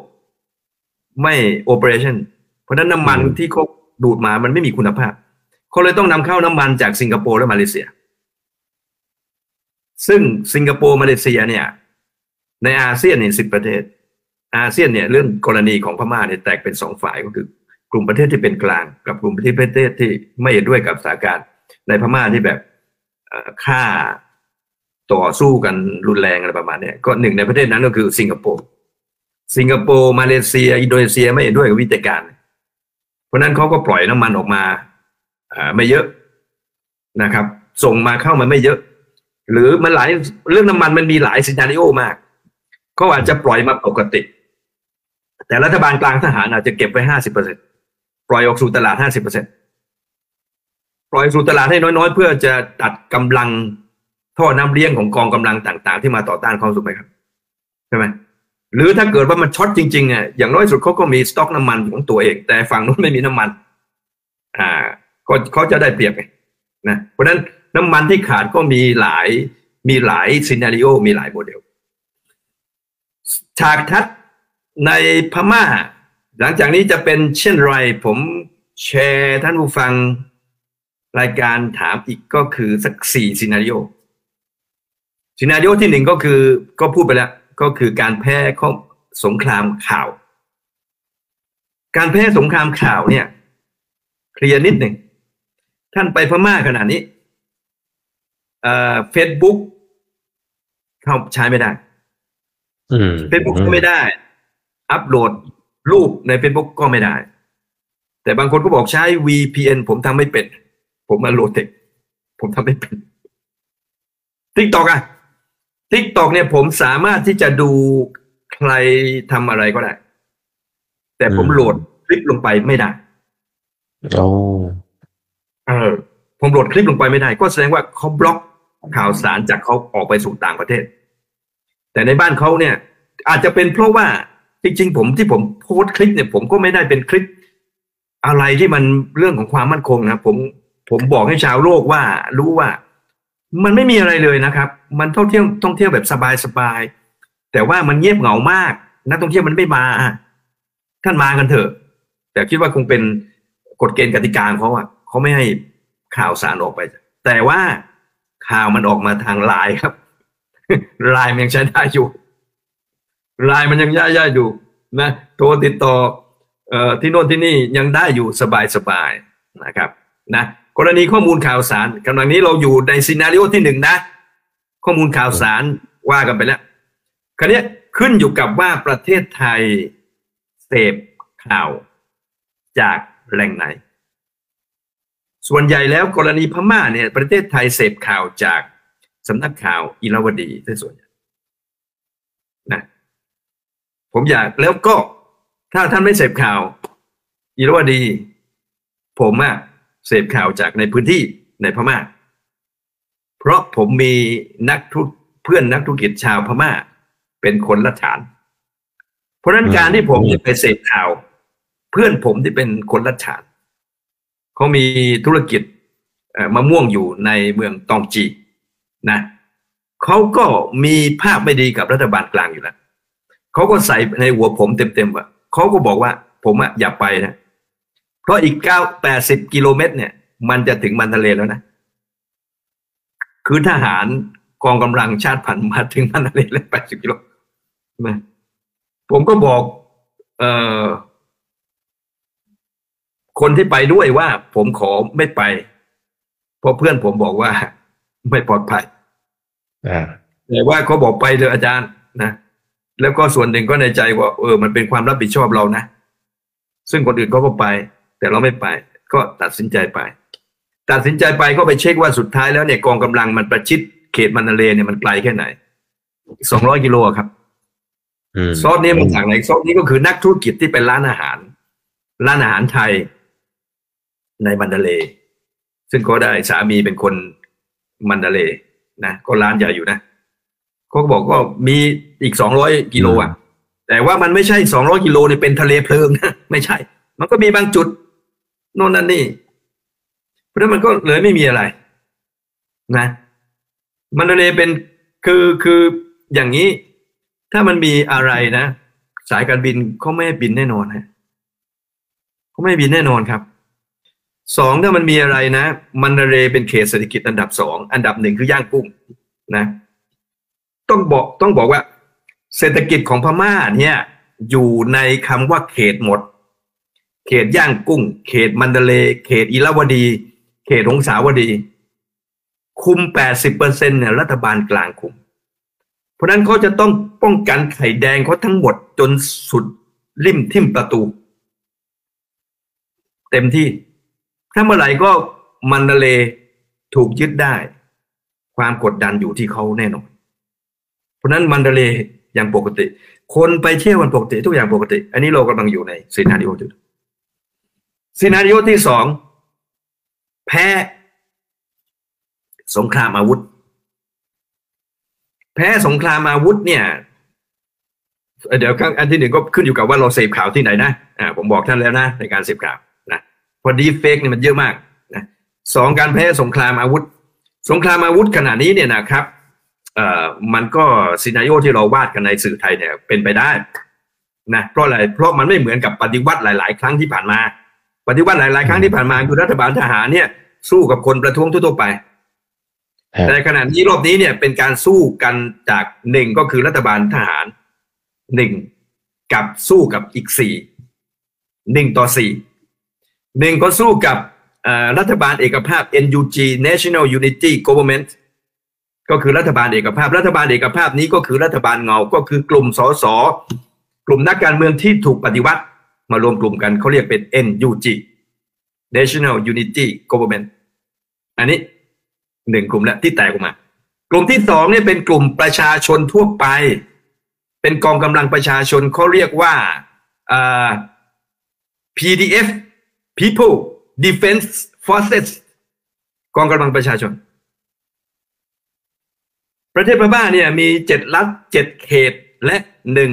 ไม่โอเปอเรชั่นเพราะนั้นน้ำมันที่เขาดูดมามันไม่มีคุณภาพเขาเลยต้องนำเข้าน้ำมันจากสิงคโปร์และมาเลเซีย ซึ่งสิงคโปร์มาเลเซียเนี่ย ในอาเซียนเนี่ยสิบประเทศ อาเซียนเนี่ยเรื่องกรณีของพม่าเนี่ยแตกเป็นสองฝ่ายก็คือกลุ่มประเทศที่เป็นกลาง กับกลุ่มประเทศประเทศที่ไม่เห็นด้วยกับสถานการณ์ในพม่าที่แบบฆ่าต่อสู้กันรุนแรงอะไรประมาณนี้ก็หนึ่งในประเทศนั้นก็คือสิงคโปร์ สิงคโปร์มาเลเซีย อินโดนีเซียไม่เห็นด้วยกับวิธีการ เพราะนั้นเขาก็ปล่อยน้ำมันออกมาไม่เยอะนะครับ ส่งมาเข้ามาไม่เยอะ หรือมันหลายเรื่องน้ำมันมันมีหลายสินาริโอมากก็อาจจะปล่อยมาปกติ แต่รัฐบาลกลางทหารอาจจะเก็บไว้ห้าสิบเปอร์เซ็นต์ปล่อยออกสู่ตลาดห้าสิบเปอร์เซ็นปล่อยสู่ตลาดให้น้อยๆ เพื่อจะตัดกำลังท่อน้ำเลี้ยงของกองกำลังต่าง ๆ ที่มาต่อต้านเขาถูกไหมครับ ใช่ไหม หรือถ้าเกิดว่ามัน short จริงๆอะอย่างน้อยสุดเขาก็มีสต็อกน้ำมันของตัวเอง แต่ฝั่งนู้นไม่มีน้ำมัน อ่าก็เขาจะได้เปรียบไงนะเพราะฉะนั้นน้ำมันที่ขาดก็มีหลายมีหลาย scenario มีหลายโมเดลฉากทัศน์ในพม่า หลังจากนี้จะเป็นเช่นไร ผมแชร์ท่านผู้ฟังรายการถามอีกก็คือสักสี่ scenario scenario ที่หนึ่งก็คือก็พูดไปแล้ว ก็คือการแพ้ข้อสงครามข่าว การแพ้สงครามข่าวเนี่ย clear นิดหนึ่งท่านไปพม่าขนาดนี้เฟซบุ๊กเข้าใช้ไม่ได้เฟซบุ๊กไม่ได้ อัปโหลดรูปใน Facebook ก็ไม่ได้ แต่บางคนก็บอกใช้ VPN ผมทำไม่เป็น ผม low tech ผมทำไม่เป็นทิกตอกอะ ทิกตอกเนี่ยผมสามารถที่จะดูใครทำอะไรก็ได้ แต่ผมโหลดคลิปลงไปไม่ได้โอ้เออ ผมโหลดคลิปลงไปไม่ได้ ก็แสดงว่าเขาบล็อกข่าวสารจากเขาออกไปสู่ต่างประเทศ แต่ในบ้านเขาเนี่ย อาจจะเป็นเพราะว่าจริงๆผมที่ผมโพสต์คลิปเนี่ย ผมก็ไม่ได้เป็นคลิป อะไรที่มันเรื่องของความมั่นคงนะผมผมบอกให้ชาวโลกว่ารู้ว่า มันไม่มีอะไรเลยนะครับ มันท่องเที่ยวท่องเที่ยวแบบสบายๆแต่ว่ามันเงียบเหงามาก นักท่องเที่ยวมันไม่มาท่านมากันเถอะ แต่คิดว่าคงเป็นกฎเกณฑ์กติกาเขาอะเขาไม่ให้ข่าวสารออกไป แต่ว่าข่าวมันออกมาทางไลน์ครับไลน์มันยังใช้ได้อยู่ไลน์มันยังย่ายๆอยู่นะโทรติดต่อเอ่อที่โน่นที่นี่ยังได้อยู่สบายๆนะครับ นะ กรณีข้อมูลข่าวสารกำลังนี้เราอยู่ในซีนารีโอที่หนึ่งนะ ข้อมูลข่าวสารว่ากันไปแล้วคราวนี้ขึ้นอยู่กับว่าประเทศไทยเสพข่าวจากแหล่งไหน ส่วนใหญ่แล้วกรณีพม่าเนี่ย ประเทศไทยเสพข่าวจากสำนักข่าวอิราวดีที่ส่วนใหญ่นะผมอยากแล้วก็ถ้าท่านไม่เสพข่าวอิราวดี ผมอะ เสพข่าวจากในพื้นที่ในพม่า เพราะผมมีนักธุเพื่อนนักธุรกิจชาวพม่า เป็นคนละฐาน เพราะนั้นการที่ผมจะไปเสพข่าว เพื่อนผมที่เป็นคนละฐานเขามีธุรกิจมะม่วงอยู่ในเมืองตองจีนะเขาก็มีภาพไม่ดีกับรัฐบาลกลางอยู่แล้วเขาก็ใส่ในหัวผมเต็มๆว่าเขาก็บอกว่าผมอะอย่าไปนะ เพราะอีกเก้าแปดสิบกิโลเมตรเนี่ย มันจะถึงมันทะเลแล้วนะ คือทหารกองกำลังชาติพันธุ์มาถึงมันทะเลแล้วแปดสิบกิโลนะผมก็บอก เอ่อคนที่ไปด้วยว่า ผมขอไม่ไป เพราะเพื่อนผมบอกว่า ไม่ปลอดภัยแต่ว่าเขาบอกไปเลยอาจารย์นะแล้วก็ส่วนหนึ่งก็ในใจว่า เออ มันเป็นความรับผิดชอบเรานะ ซึ่งคนอื่นเขาก็ไป แต่เราไม่ไป ก็ตัดสินใจไป ตัดสินใจไปก็ไปเช็คว่าสุดท้ายแล้วเนี่ยกองกำลังมันประชิดเขตมัณฑะเลย์เนี่ยมันไกลแค่ไหนสองร้อยกิโลครับ source นี้มาจากไหน source นี้ก็คือนักธุรกิจที่เป็นร้านอาหาร ร้านอาหารไทยในมัณฑะเลย์ ซึ่งก็ได้สามีเป็นคนมัณฑะเลย์นะก็ร้านใหญ่อยู่นะเขาบอกก็มีอีกสองร้อยกิโลอะ แต่ว่ามันไม่ใช่สองร้อยกิโลเนี่ยเป็นทะเลเพลิงนะไม่ใช่ มันก็มีบางจุด โน่นนั่นนี่ เพราะนั้นมันก็เลยไม่มีอะไร นะ มันเลยเป็นคือคืออย่างนี้ ถ้ามันมีอะไรนะ สายการบินเขาไม่บินแน่นอนฮะเขาไม่บินแน่นอนครับสองถ้ามันมีอะไรนะ มันเรเป็นเขตเศรษฐกิจอันดับสองอันดับหนึ่งคือย่างกุ้งนะ ต้องบอกต้องบอกว่า เศรษฐกิจของพม่าเนี่ย อยู่ในคำว่าเขตหมด เขตย่างกุ้ง เขตมันเดเล เขตอิราวดี เขตหงสาวดี คุมแปดสิบเปอร์เซ็นเนี่ยรัฐบาลกลางคุม เพราะนั้นเขาจะต้องป้องกันไข่แดงเขาทั้งหมดจนสุดริมทิ่มประตู เต็มที่ ถ้าเมื่อไหร่ก็มันเดเลถูกยึดได้ ความกดดันอยู่ที่เขาแน่นอน เพราะนั้นมันเดเลอย่างปกติ คนไปเที่ยววันปกติทุกอย่างปกติ อันนี้เรากำลังอยู่ในซีนาริโอจุด ซีนารีโอที่สองแพ้สงครามอาวุธ แพ้สงครามอาวุธเนี่ยเดี๋ยวอันที่หนึ่งก็ขึ้นอยู่กับว่าเราเสพข่าวที่ไหนนะอ่าผมบอกท่านแล้วนะ ในการเสพข่าวนะพอดีเฟกเนี่ยมันเยอะมากนะสองการแพ้สงครามอาวุธ สงครามอาวุธขณะนี้เนี่ยนะครับเอ่อมันก็ซีนารีโอที่เราวาดกันในสื่อไทยเนี่ยเป็นไปได้นะเพราะอะไรเพราะมันไม่เหมือนกับปฏิวัติหลาย ๆ ครั้งที่ผ่านมา ปฏิวัติหลาย ๆ ครั้งที่ผ่านมาคือรัฐบาลทหารเนี่ย สู้กับคนประท้วงทั่วๆไป แต่ขณะนี้รอบนี้เนี่ยเป็นการสู้กันจากหนึ่งก็คือรัฐบาลทหารหนึ่งกับสู้กับอีกสี่หนึ่งต่อสี่หนึ่งก็สู้กับรัฐบาลเอกภาพ NUG National Unity Government ก็คือรัฐบาลเอกภาพ รัฐบาลเอกภาพนี้ก็คือรัฐบาลเงา ก็คือกลุ่มสสกลุ่มนักการเมืองที่ถูกปฏิวัติ มารวมกลุ่มกันเขาเรียกเป็น NUG National Unity Government อันนี้หนึ่งกลุ่มแล้วที่แตกออกมา กลุ่มที่สองเนี่ยเป็นกลุ่มประชาชนทั่วไป เป็นกองกำลังประชาชนเขาเรียกว่า PDF People Defense Forces กองกำลังประชาชน ประเทศพม่าเนี่ยมีเจ็ดรัฐเจ็ดเขตและหนึ่ง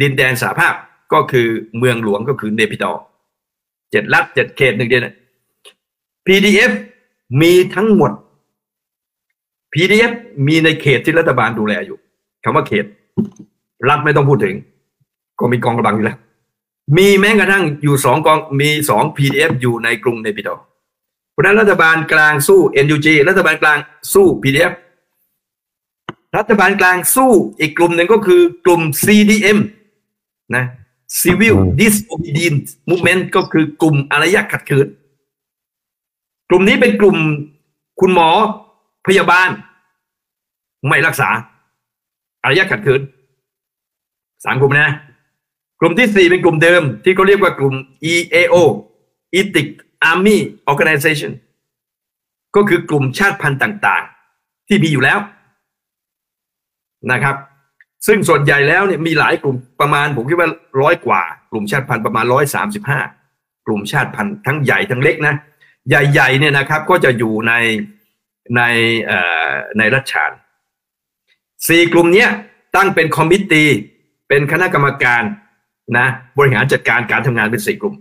ดินแดนสาภาพ ก็คือเมืองหลวงก็คือเนปิดอเจ็ดรัฐเจ็ดเขตหนึ่งเดือน PDF มีทั้งหมด PDF มีในเขตที่รัฐบาลดูแลอยู่คำว่าเขต รัฐไม่ต้องพูดถึง ก็มีกองกำลังอยู่แล้ว มีแม้กระทั่งอยู่สองกองมีสอง PDF อยู่ในกรุงเนปิดอเพราะนั้นรัฐบาลกลางสู้ NUG รัฐบาลกลางสู้ PDF รัฐบาลกลางสู้อีกกลุ่มหนึ่งก็คือกลุ่ม CDM นะ Civil Disobedience Movement ก็คือกลุ่มอารยะขัดขืน กลุ่มนี้เป็นกลุ่มคุณหมอพยาบาล ไม่รักษาอารยะขัดขืนสามกลุ่มนะ กลุ่มที่สี่เป็นกลุ่มเดิม ที่เขาเรียกว่ากลุ่ม EAO Ethic Army Organization ก็คือกลุ่มชาติพันธุ์ต่าง ๆ ที่มีอยู่แล้วนะครับ ซึ่งส่วนใหญ่แล้วเนี่ยมีหลายกลุ่มประมาณ ผมคิดว่าร้อยกว่า กลุ่มชาติพันธุ์ประมาณร้อยสามสิบห้ากลุ่มชาติพันธุ์ทั้งใหญ่ทั้งเล็กนะใหญ่ๆเนี่ยนะครับก็จะอยู่ในในในรัชชานสี่กลุ่มเนี้ยตั้งเป็นคอมมิตตีเป็นคณะกรรมการนะบริหารจัดการการทำงานเป็นสี่กลุ่ม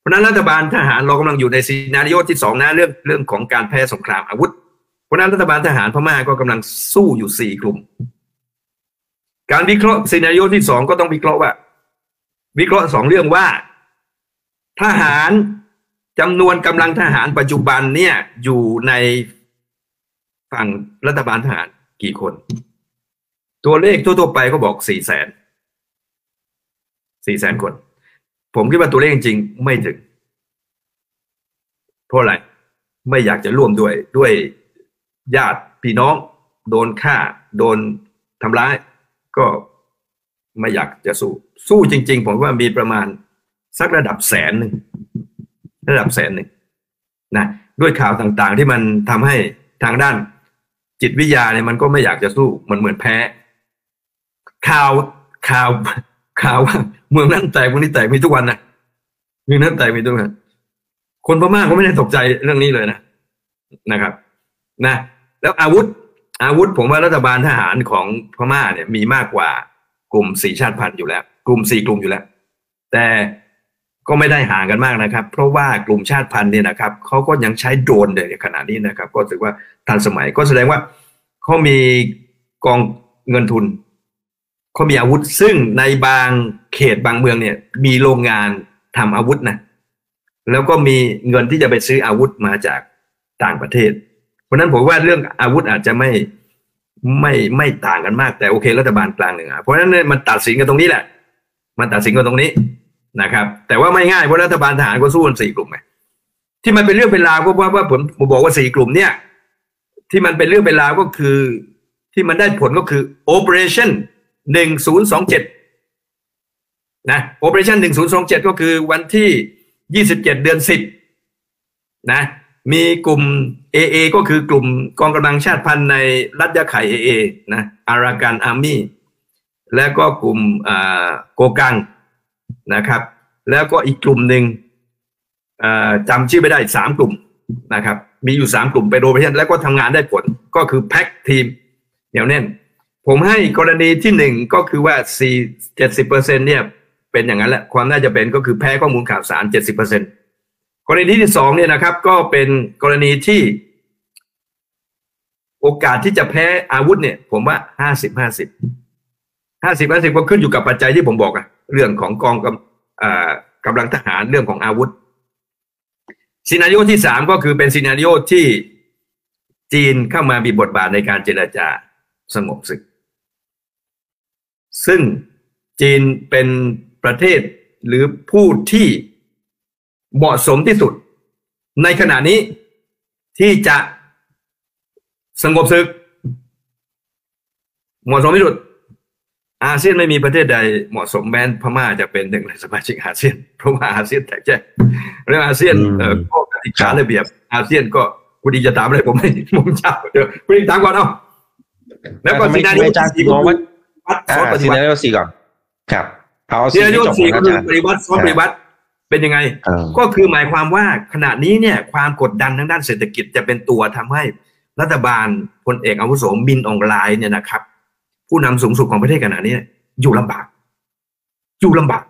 เพราะนั้นรัฐบาลทหารเรากำลังอยู่ในซีนารีโอที่สองนะเรื่องเรื่องของการแพ้สงครามอาวุธ เพราะนั้นรัฐบาลทหารพม่าก็กำลังสู้อยู่สี่กลุ่ม การวิเคราะห์ซีนารีโอที่สองก็ต้องวิเคราะห์ว่า วิเคราะห์สองเรื่องว่า ทหารจำนวนกำลังทหารปัจจุบันเนี่ยอยู่ในฝั่งรัฐบาลทหารกี่คน ตัวเลขทั่วๆไปก็บอกสี่แสนสี่แสนคน ผมคิดว่าตัวเลขจริงๆไม่ถึง เพราะอะไร ไม่อยากจะร่วมด้วยด้วยญาติพี่น้อง โดนฆ่า โดนทำร้าย ก็ไม่อยากจะสู้ สู้จริง ๆ ผมว่ามีประมาณสักระดับแสนหนึ่งระดับแสนหนึ่งนะด้วยข่าวต่างๆที่มันทำให้ทางด้านจิตวิทยาเนี่ยมันก็ไม่อยากจะสู้มันเหมือนแพ้ ข่าวข่าวข่าวว่าเมืองนั้นแตกเมืองนี้แตกมีทุกวันนะเมืองนั้นแตกมีทุกวันคนพม่าก็ไม่ได้ตกใจเรื่องนี้เลยนะนะครับ นะ แล้วอาวุธ อาวุธผมว่ารัฐบาลทหารของพม่าเนี่ยมีมากกว่ากลุ่มสี่ชาติพันธุ์อยู่แล้ว กลุ่มสี่กลุ่มอยู่แล้ว แต่ก็ไม่ได้ห่างกันมากนะครับ เพราะว่ากลุ่มชาติพันธุ์เนี่ยนะครับเขาก็ยังใช้โดรนในขณะนี้นะครับ ก็ถือว่าทันสมัยก็แสดงว่าเขามีกองเงินทุนเขามีอาวุธ ซึ่งในบางเขตบางเมืองเนี่ย มีโรงงานทำอาวุธนะแล้วก็มีเงินที่จะไปซื้ออาวุธมาจากต่างประเทศ เพราะนั้นผมว่าเรื่องอาวุธอาจจะไม่ไม่ไม่ต่างกันมากแต่โอเค รัฐบาลกลางหนึ่งอะเพราะฉะนั้นมันตัดสินกันตรงนี้แหละ มันตัดสินกันตรงนี้นะครับ แต่ว่าไม่ง่ายเพราะรัฐบาลทหารก็สู้กันสี่กลุ่มไงที่มันเป็นเรื่องเป็นราวก็ว่าว่าผมผมบอกว่าสี่กลุ่มเนี่ย ที่มันเป็นเรื่องเป็นราวก็คือ ที่มันได้ผลก็คือ operation หนึ่งศูนย์สองเจ็ดนะ operation หนึ่งศูนย์สองเจ็ดก็คือวันที่ยี่สิบเจ็ดเดือนสิบนะ มีกลุ่ม AA ก็คือกลุ่มกองกำลังชาติพันธุ์ในรัฐยะไข่ AA นะอารากันอาร์มี่ และก็กลุ่มโกกังนะครับ แล้วก็อีกกลุ่มหนึ่งจำชื่อไม่ได้สามกลุ่มนะครับ มีอยู่สามกลุ่มไปโรเบเทนแล้วก็ทำงานได้ผลก็คือแพ็กทีมเหนียวแน่น ผมให้กรณีที่หนึ่งก็คือว่าสี่เจ็ดสิบเปอร์เซ็นเนี่ยเป็นอย่างนั้นแหละ ความน่าจะเป็นก็คือแพ้ข้อมูลข่าวสารเจ็ดสิบเปอร์เซ็น กรณีที่สองเนี่ยนะครับ ก็เป็นกรณีที่ โอกาสที่จะแพ้อาวุธเนี่ย ผมว่าห้าสิบห้าสิบห้าสิบห้าสิบก็ขึ้นอยู่กับปัจจัยที่ผมบอกอะเรื่องของกองกำกำลังทหารเรื่องของอาวุธซีนารีโอที่สามก็คือเป็นซีนารีโอที่จีนเข้ามามีบทบาทในการเจรจาสงบศึก ซึ่งจีนเป็นประเทศหรือผู้ที่ เหมาะสมที่สุด ในขณะนี้ที่จะสงบศึก เหมาะสมที่สุด อาเซียนไม่มีประเทศใดเหมาะสมแม้นพม่าจะเป็นหนึ่งในสมาชิกอาเซียนเพราะว่าอาเซียนแตกแยกเรื่องอาเซียนเอ่อข้อกติการะเบียบ อาเซียนก็คุณดีจะถามอะไรผมไม่ผมเจ้าเดี๋ยวคุณดีถามก่อนเอาแล้วก็ scenario สี่ก็วัดวัด scena rio สี่ก่อนครับเอา scenario สี่ก็คือปฏิวัติซ้อนปฏิวัติ เป็นยังไง ก็คือหมายความว่าขณะนี้เนี่ยความกดดันทางด้านเศรษฐกิจจะเป็นตัวทำให้รัฐบาลพลเอกอาวุโสมินอองไลน์เนี่ยนะครับ ผู้นำสูงสุดของประเทศขณะนี้อยู่ลำบาก อยู่ลำบาก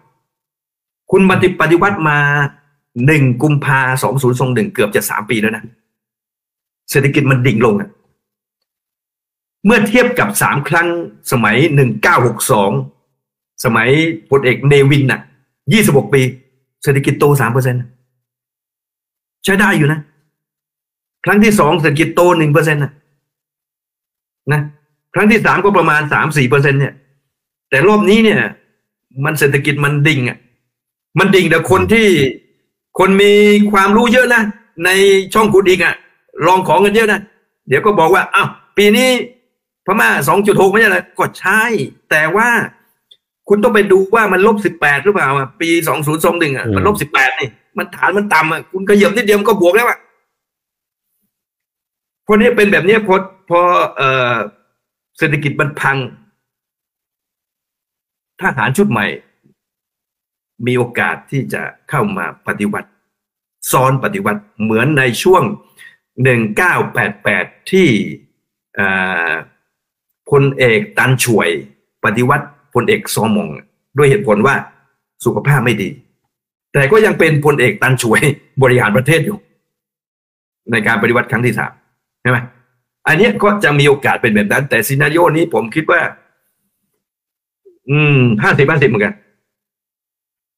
คุณปฏิปฏิวัติมาหนึ่งกุมภาสองศูนย์สองหนึ่งเกือบจะสามปีแล้วนะเศรษฐกิจมันดิ่งลงอะเมื่อเทียบกับสามครั้งสมัยหนึ่งเก้าหกสองสมัยพลเอกเนวินน่ะยี่สิบหกปี เศรษฐกิจโตสามเปอร์เซ็นใช้ได้อยู่นะ ครั้งที่สองเศรษฐกิจโตหนึ่งเปอร์เซ็นต์นะนะครั้งที่สามก็ประมาณสามสี่เปอร์เซ็นเนี่ย แต่รอบนี้เนี่ย มันเศรษฐกิจมันดิ่งอะ มันดิ่งแต่คนที่คนมีความรู้เยอะนะ ในช่องคุณอีกอะ ลองของกันเยอะนะ เดี๋ยวก็บอกว่าอ้าวปีนี้พม่าสองจุดหกไม่ใช่เหรอก็ใช่ แต่ว่า คุณต้องไปดูว่ามันลบสิบแปดหรือเปล่าอะปีสองศูนย์สองหนึ่งอะมันลบสิบแปดนี่ มันฐานมันต่ำอะคุณก็เหยียบนิดเดียวมันก็บวกแล้วอะพอนี้เป็นแบบนี้พอพอเอ่อเศรษฐกิจมันพังทหารชุดใหม่ มีโอกาสที่จะเข้ามาปฏิวัติ ซ้อนปฏิวัติเหมือนในช่วง1988ที่พลเอกตันช่วยปฏิวัติ พลเอกซอมอง ด้วยเหตุผลว่าสุขภาพไม่ดี แต่ก็ยังเป็นพลเอกตันช่วยบริหารประเทศอยู่ ในการปฏิวัติครั้งที่สามใช่ไหมอันนี้ก็จะมีโอกาสเป็นแบบนั้น แต่ซีนารีโอนี้ผมคิดว่า อืมห้าสิบห้าสิบเหมือนกัน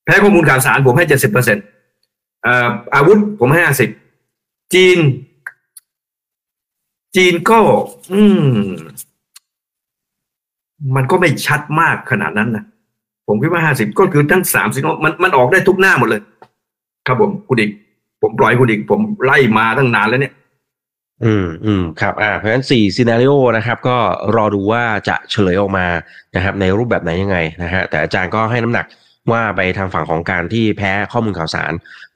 แพ้ข้อมูลข่าวสารผมให้เจ็ดสิบเปอร์เซ็นต์อาวุธผมให้ห้าสิบจีน จีนก็ อืม มันก็ไม่ชัดมากขนาดนั้นนะผมคิดว่าห้าสิบก็คือทั้งสามสิบมันมันออกได้ทุกหน้าหมดเลย ครับผมคุณอีก ผมปล่อยคุณอีก ผมไล่มาตั้งนานแล้วเนี่ยอืมอืมครับอ่าเพราะฉะนั้นสี่ซีนารีโอนะครับ ก็รอดูว่าจะเฉลยออกมานะครับ ในรูปแบบไหนยังไงนะฮะแต่อาจารย์ก็ให้น้ำหนักว่าไปทางฝั่งของการที่แพ้ข้อมูลข่าวสาร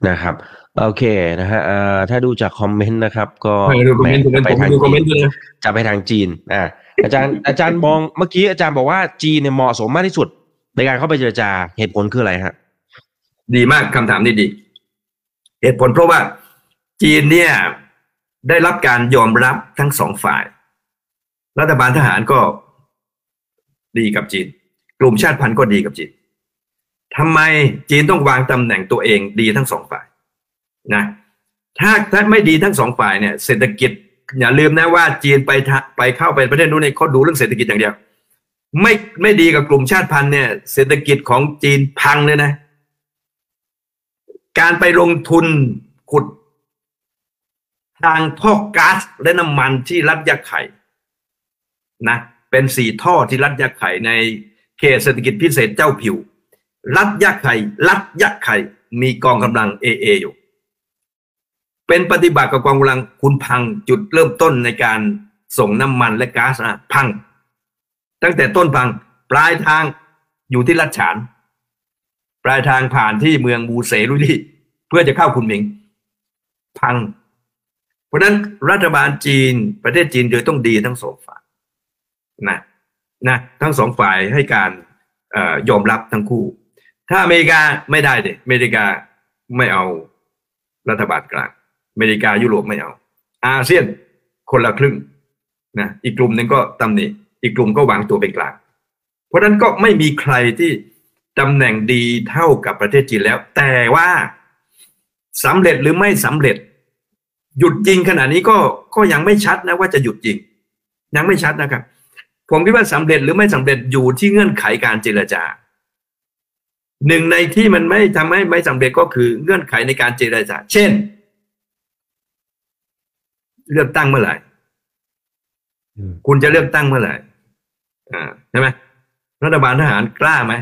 นะครับ โอเคนะฮะถ้าดูจากคอมเมนต์นะครับ ก็ไปทางจีนจะไปทางจีนอ่า อาจารย์อาจารย์มองเมื่อกี้อาจารย์บอกว่าจีนเนี่ยเหมาะสมมากที่สุด ในการเข้าไปเจรจาเหตุผลคืออะไรฮะ ดีมากคำถามนี้ดี เหตุผลเพราะว่าจีนเนี่ยได้รับการยอมรับทั้งสองฝ่าย รัฐบาลทหารก็ดีกับจีน กลุ่มชาติพันธุ์ก็ดีกับจีนทำไมจีนต้องวางตำแหน่งตัวเองดีทั้งสองฝ่ายนะถ้าถ้าไม่ดีทั้งสองฝ่ายเนี่ย เศรษฐกิจ อย่าลืมนะว่าจีนไปไปเข้าไปประเทศนู้นเนี่ยเขาดูเรื่องเศรษฐกิจอย่างเดียว ไม่ไม่ดีกับกลุ่มชาติพันธุ์เนี่ย เศรษฐกิจของจีนพังเลยนะ การไปลงทุนขุด ทางท่อก๊าซและน้ำมันที่รัฐยะไข่นะเป็นสี่ท่อที่รัฐยะไข่ในเขตเศรษฐกิจพิเศษเจ้าผิว รัฐยะไข่รัฐยะไข่มีกองกำลังเอเออยู่ เป็นปฏิบัติกับกองกำลังคุณพังจุดเริ่มต้นในการส่งน้ำมันและก๊าซนะพัง ตั้งแต่ต้นพังปลายทางอยู่ที่รัฐฉาน ปลายทางผ่านที่เมืองบูเซรุลีเพื่อจะเข้าคุณหมิง พัง เพราะนั้นรัฐบาลจีนประเทศจีนโดยต้องดีทั้งสองฝ่ายนะนะทั้งสองฝ่ายให้การยอมรับทั้งคู่ ถ้าอเมริกาไม่ได้เด็อเมริกาไม่เอารัฐบาลกลาง อเมริกายุโรปไม่เอา อาเซียนคนละครึ่งนะอีกกลุ่มหนึ่งก็ตำหนิอีกกลุ่มก็วางตัวเป็นกลาง เพราะนั้นก็ไม่มีใครที่ตำแหน่งดีเท่ากับประเทศจีนแล้ว แต่ว่าสำเร็จหรือไม่สำเร็จ หยุดจริงขณะนี้ก็ก็ยังไม่ชัดนะว่าจะหยุดจริง ยังไม่ชัดนะครับ ผมคิดว่าสำเร็จหรือไม่สำเร็จอยู่ที่เงื่อนไขการเจรจาหนึ่งในที่มันไม่ทำให้ไม่สำเร็จก็คือเงื่อนไขในการเจรจา เช่น เลือกตั้งเมื่อไหร่คุณจะเลือกตั้งเมื่อไหร่อ่าใช่ไหมรัฐบาลทหารกล้าไหม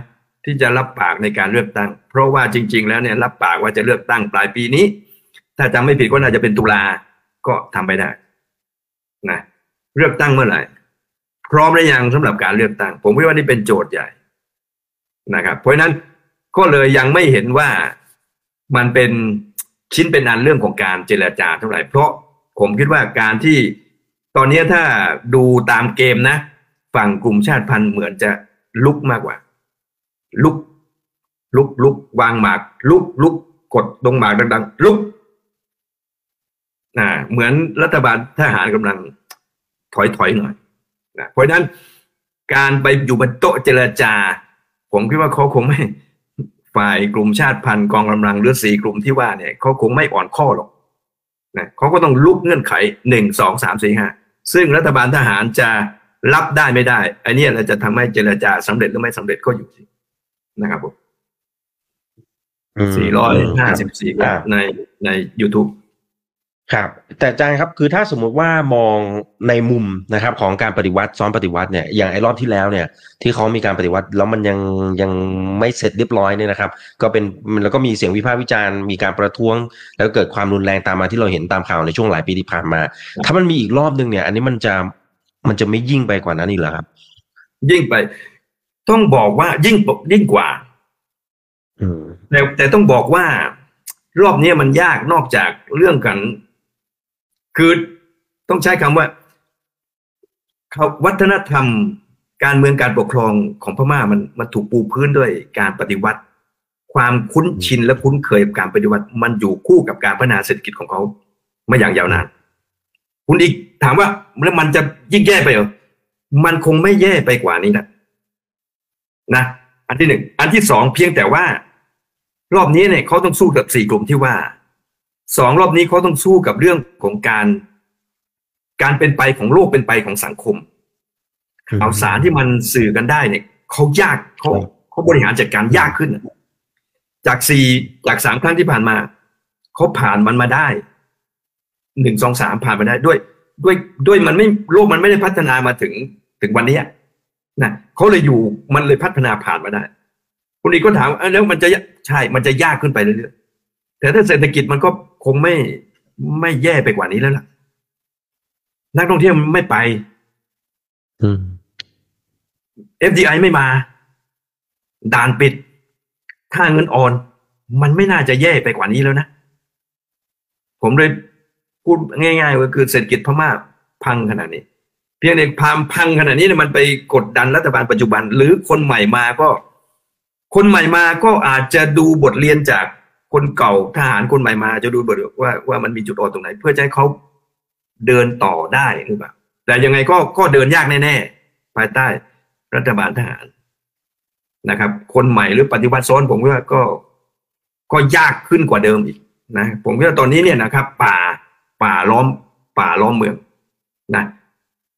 ที่จะรับปากในการเลือกตั้ง เพราะว่าจริง ๆ แล้วเนี่ยรับปากว่าจะเลือกตั้งปลายปีนี้ ถ้าจำไม่ผิดก็น่าจะเป็นตุลาก็ทำไปได้นะเลือกตั้งเมื่อไหร่ พร้อมหรือยังสำหรับการเลือกตั้ง ผมคิดว่านี่เป็นโจทย์ใหญ่นะครับ เพราะฉะนั้นก็เลยยังไม่เห็นว่ามันเป็นชิ้นเป็นอันเรื่องของการเจรจาเท่าไหร่เพราะ ผมคิดว่าการที่ตอนนี้ถ้าดูตามเกมนะ ฝั่งกลุ่มชาติพันธุ์เหมือนจะลุกมากกว่า ลุก ลุกลุกวางหมาก ลุกลุกกดตรงหมากดังๆ ลุกอ่าเหมือนรัฐบาลทหารกำลังถอยถอยหน่อยนะเพราะนั้นการไปอยู่บนโต๊ะเจรจา ผมคิดว่าเขาคงไม่ฝ่ายกลุ่มชาติพันธุ์กองกำลังหรือสีกลุ่มที่ว่าเนี่ยเขาคงไม่อ่อนข้อหรอก นะเขาก็ต้องลุกเงื่อนไขหนึ่งสองสามสี่ห้าซึ่งรัฐบาลทหารจะรับได้ไม่ได้ อันนี้เราจะทำให้เจรจาสำเร็จหรือไม่สำเร็จก็อยู่ที่นะครับผมสี่ร้อยห้าสิบสี่ในใน YouTube ครับแต่อาจารย์ครับคือถ้าสมมุติว่ามองในมุมนะครับของการปฏิวัติซ้อนปฏิวัติเนี่ยอย่างไอ้รอบที่แล้วเนี่ยที่เขามีการปฏิวัติแล้วมันยังยังไม่เสร็จเรียบร้อยเนี่ยนะครับ ก็เป็นแล้วก็มีเสียงวิพากษ์วิจารณ์มีการประท้วง แล้วเกิดความรุนแรงตามมาที่เราเห็นตามข่าวในช่วงหลายปีที่ผ่านมา ถ้ามันมีอีกรอบหนึ่งเนี่ย อันนี้มันจะมันจะไม่ยิ่งไปกว่านั้นอีกเหรอครับ ยิ่งไป ต้องบอกว่ายิ่งยิ่งกว่าแต่แต่ต้องบอกว่ารอบนี้มันยากนอกจากเรื่องกัน คือต้องใช้คำว่าวัฒนธรรมการเมืองการปกครองของพม่ามันมันถูกปูพื้นด้วยการปฏิวัติ ความคุ้นชินและคุ้นเคยกับการปฏิวัติมันอยู่คู่กับการพัฒนาเศรษฐกิจของเขามาอย่างยาวนาน คุณอีกถามว่าแล้วมันจะยิ่งแย่ไปเหรอมันคงไม่แย่ไปกว่านี้นะนะ อันที่หนึ่งอันที่สองเพียงแต่ว่า รอบนี้เนี่ยเขาต้องสู้กับสี่กลุ่มที่ว่า สองรอบนี้เขาต้องสู้กับเรื่องของการ การเป็นไปของโลกเป็นไปของสังคมข่าวสารที่มันสื่อกันได้เนี่ยเขายากเขาเขาบริหารจัดการยากขึ้น จากสี่จากสามครั้งที่ผ่านมาเขาผ่านมันมาได้หนึ่งสองสามผ่านมาได้ด้วย ด้วยด้วยมันไม่โลกมันไม่ได้พัฒนามาถึงถึงวันนี้นะเขาเลยอยู่มันเลยพัฒนาผ่านมาได้คนอีกก็ถามแล้วมันจะใช่มันจะยากขึ้นไปเรื่อยแต่ถ้าเศรษฐกิจมันก็ คงไม่ไม่แย่ไปกว่านี้แล้วล่ะ นักท่องเที่ยวไม่ไป FDI ไม่มา ด่านปิด ค่าเงินอ่อน มันไม่น่าจะแย่ไปกว่านี้แล้วนะ ผมเลยพูดง่ายๆว่าคือเศรษฐกิจพม่าพังขนาดนี้ เพียงแต่พามพังขนาดนี้เนี่ยมันไปกดดันรัฐบาลปัจจุบัน หรือคนใหม่มาก็ คนใหม่มาก็อาจจะดูบทเรียนจาก คนเก่าทหารคนใหม่มาจะดูบทว่าว่ามันมีจุดอ่อนตรงไหน เพื่อจะให้เขาเดินต่อได้หรือเปล่าแต่ยังไงก็ก็เดินยากแน่ๆภายใต้รัฐบาลทหารนะครับ คนใหม่หรือปฏิวัติซ้อนผมว่าก็ก็ยากขึ้นกว่าเดิมอีกนะผมว่าตอนนี้เนี่ยนะครับ ป่าป่าล้อม ป่าล้อมเมืองนะ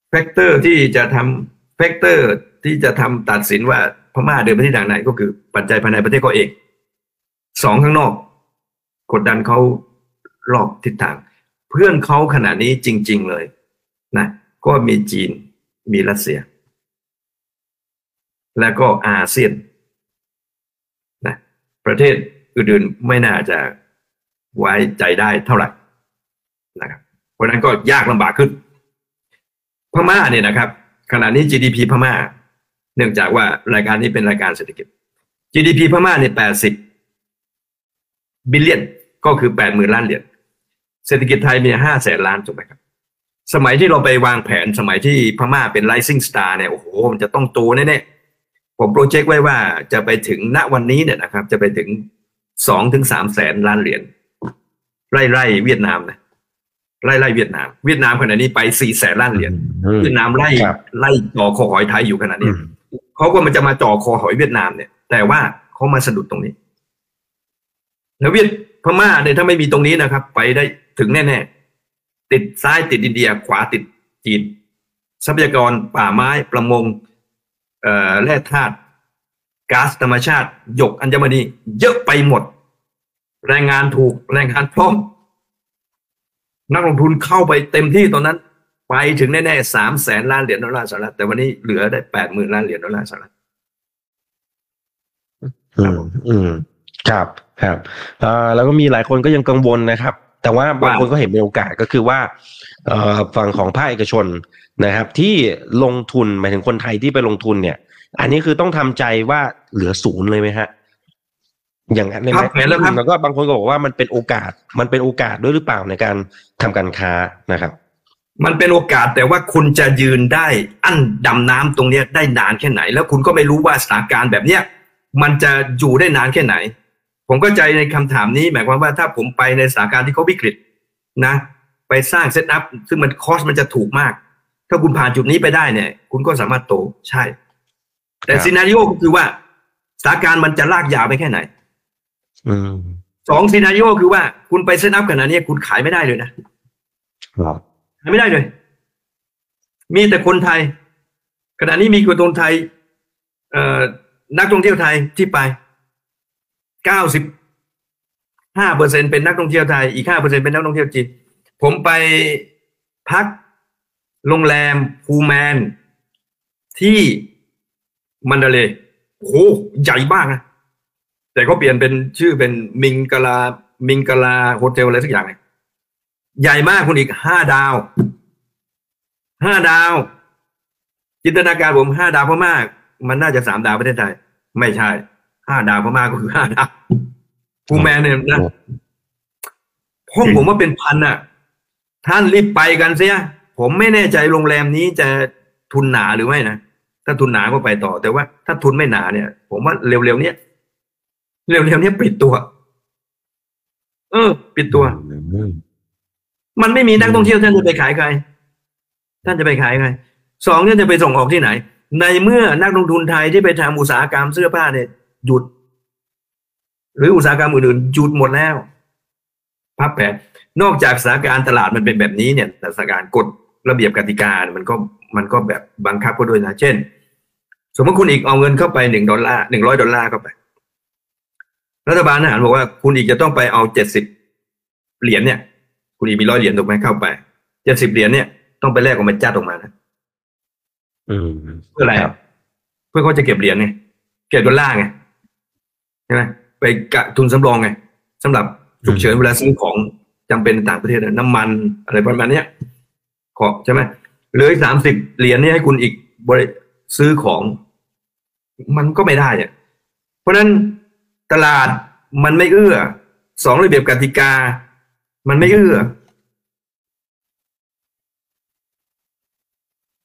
factor ที่จะทำ factor ที่จะทำตัดสินว่าพม่าเดินไปที่ทางไหนก็คือปัจจัยภายในประเทศเขาเองสองข้างนอก กดดันเขารอบทิศทาง เพื่อนเขาขณะนี้จริง ๆเลยนะก็มีจีนมีรัสเซีย และก็อาเซียนนะประเทศอื่นๆไม่น่าจะไว้ใจได้เท่าไหร่นะครับเพราะนั้นก็ยากลำบากขึ้น พม่าเนี่ยนะครับ ขณะนี้ GDP พม่า เนื่องจากว่ารายการนี้เป็นรายการเศรษฐกิจ GDP พม่าเนี่ยแปดสิบ billion ก็คือแปดหมื่นล้านเหรียญเศรษฐกิจไทยมีห้าแสนล้านถูกไหมครับ สมัยที่เราไปวางแผนสมัยที่พม่าเป็น rising star เนี่ยโอ้โห มันจะต้องโตแน่ๆผม project ไว้ว่าจะไปถึงณวันนี้เนี่ยนะครับ จะไปถึงสองถึงสามแสนล้านเหรียญไล่ไล่เวียดนามนะไล่ไล่เวียดนาม เวียดนามขณะนี้ไปสี่แสนล้านเหรียญเวียดนามไล่ไล่จ่อคอหอยไทยอยู่ขณะนี้เขาก็มันจะมาจ่อคอหอยเวียดนามเนี่ย แต่ว่าเขามาสะดุดตรงนี้ แล้วเวียดพม่าเนี่ยถ้าไม่มีตรงนี้นะครับ ไปได้ถึงแน่ๆติดซ้ายติดอินเดียขวาติดจีนทรัพยากรป่าไม้ประมงแร่ธาตุก๊าซธรรมชาติหยกอัญมณีเยอะไปหมด แรงงานถูกแรงงานพร้อม นักลงทุนเข้าไปเต็มที่ตอนนั้น ไปถึงแน่ๆสามแสนล้านเหรียญดอลลาร์สหรัฐแต่วันนี้เหลือได้แปดหมื่นล้านเหรียญดอลลาร์สหรัฐอืมอืม ครับครับอ่าแล้วก็มีหลายคนก็ยังกังวลนะครับ แต่ว่าบางคนก็เห็นเป็นโอกาสก็คือว่าเอ่อฝั่งของภาคเอกชนนะครับ ที่ลงทุนหมายถึงคนไทยที่ไปลงทุนเนี่ย อันนี้คือต้องทำใจว่าเหลือศูนย์เลยไหมฮะอย่างนั้นเลยไหมแล้วก็บางคนก็บอกว่ามันเป็นโอกาสมันเป็นโอกาสด้วยหรือเปล่าในการทำการค้านะครับ มันเป็นโอกาสแต่ว่าคุณจะยืนได้อั้นดำน้ำตรงเนี้ยได้นานแค่ไหน แล้วคุณก็ไม่รู้ว่าสถานการณ์แบบเนี้ยมันจะอยู่ได้นานแค่ไหน ผมเข้าใจในคำถามนี้ หมายความว่าถ้าผมไปในสถานการณ์ที่เขาวิกฤตนะ ไปสร้าง set up ซึ่งมัน cost มันจะถูกมาก ถ้าคุณผ่านจุดนี้ไปได้เนี่ย คุณก็สามารถโตใช่ แต่ครับ scenario ก็คือว่าสถานการณ์มันจะลากยาวไปแค่ไหนอืมสอง scenario คือว่าคุณไป set up ขนาดนี้คุณขายไม่ได้เลยนะครับขายไม่ได้เลย มีแต่คนไทยขณะนี้มีคนไทยเอ่อนักท่องเที่ยวไทยที่ไปเก้าสิบห้าเปอร์เซ็นเป็นนักท่องเที่ยวไทย อีกห้าเปอร์เซ็นเป็นนักท่องเที่ยวจีน ผมไปพักโรงแรมภูแมน ที่มันดาเลยโอ้โหใหญ่มากนะแต่เขาเปลี่ยนเป็นชื่อเป็นมิงกลา มิงกลาโฮเทลอะไรสักอย่างเนี่ยใหญ่มากคุณอีกห้าดาวห้าดาว จินตนาการผมห้าดาวพม่ามันน่าจะสามดาวประเทศไทย ไม่ใช่ ห้าดาวพม่าก็คือห้าดาวภูแมนเนี่ยนะห้องผมว่าเป็นพันอะ ท่านรีบไปกันเสีย ผมไม่แน่ใจโรงแรมนี้จะทุนหนาหรือไม่นะ ถ้าทุนหนาก็ไปต่อ แต่ว่าถ้าทุนไม่หนาเนี่ย ผมว่าเร็วๆเนี้ยเร็วๆเนี้ยปิดตัว เออ ปิดตัวอืมมันไม่มีนักท่องเที่ยวท่านจะไปขายใคร ท่านจะไปขายใคร สองท่านจะไปส่งออกที่ไหน ในเมื่อนักลงทุนไทยที่ไปทำอุตสาหกรรมเสื้อผ้าเนี่ย หยุด หรืออุตสาหกรรมอื่นๆหยุดหมดแล้วพับแผนนอกจากสถานการณ์ตลาดมันเป็นแบบนี้เนี่ยแต่สถานการณ์กฎระเบียบกติกาเนี่ยมันก็มันก็แบบบังคับก็ด้วยนะ เช่น สมมติคุณอีกเอาเงินเข้าไปหนึ่งดอลลาร์หนึ่งร้อยดอลลาร์เข้าไป รัฐบาลทหารบอกว่าคุณอีกจะต้องไปเอาเจ็ดสิบเหรียญเนี่ย คุณอีกมีร้อยเหรียญถูกไหมเข้าไปเจ็ดสิบเหรียญเนี่ยต้องไปแลกออกมาจัดออกมานะอืมเพื่ออะไรครับเพื่อเขาจะเก็บเหรียญไงเก็บดอลลาร์ไง ใช่ไหมไปกะทุนสำรองไงสำหรับฉุกเฉินเวลาซื้อของจำเป็นในต่างประเทศนะน้ำมันอะไรประมาณเนี้ยขอใช่ไหมเหลือสามสิบเหรียญนี่ให้คุณอีกบริซื้อของ มันก็ไม่ได้เนี่ยเพราะฉะนั้นตลาดมันไม่เอื้อสองระเบียบกติกา มันไม่เอื้อ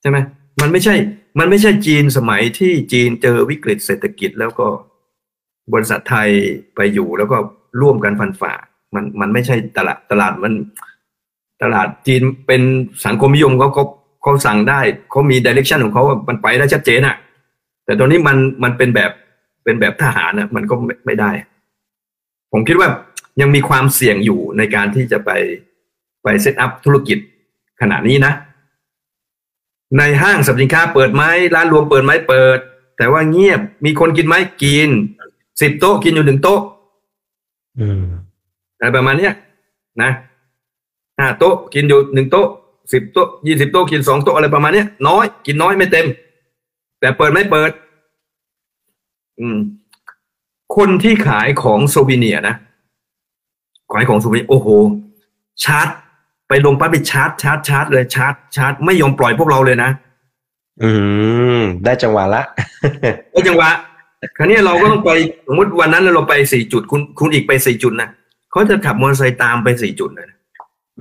ใช่ไหมมันไม่ใช่ มันไม่ใช่จีนสมัยที่จีนเจอวิกฤตเศรษฐกิจแล้วก็ บริษัทไทยไปอยู่แล้วก็ร่วมกันฟันฝ่า มันมันไม่ใช่ตลาดตลาดมันตลาดจีนเป็นสังคมนิยมเขาเขาเขาสั่งได้เขามีดิเรกชันของเขามันไปได้ชัดเจนอะแต่ตอนนี้มันมันเป็นแบบเป็นแบบทหารนะมันก็ไม่ไม่ได้ ผมคิดว่ายังมีความเสี่ยงอยู่ในการที่จะไปไปเซตอัพธุรกิจขณะนี้นะ ในห้างสรรพสินค้าเปิดไหมร้านรวมเปิดไหมเปิด แต่ว่าเงียบมีคนกินไหมกิน สิบโต๊ะกินอยู่หนึ่งโต๊ะอืมอะไรประมาณเนี้ยนะห้าโต๊ะกินอยู่หนึ่งโต๊ะสิบโต๊ะยี่สิบโต๊ะกินสองโต๊ะอะไรประมาณเนี้ยน้อย กินน้อยไม่เต็ม แต่เปิดไม่เปิด อืม คนที่ขายของโซวิเนียนะขายของโซวิเนียโอ้โห ชาร์จ ไปลงปั๊บไปชาร์จชาร์จชาร์จเลยชาร์จชาร์จไม่ยอมปล่อยพวกเราเลยนะอืม ได้จังหวะละก็จังหวะ คราวนี้เราก็ต้องไปสมมติวันนั้นเราไปสี่จุดคุณคุณอีกไปสี่จุดนะเขาจะขับมอเตอร์ไซค์ตามไปสี่จุดนะ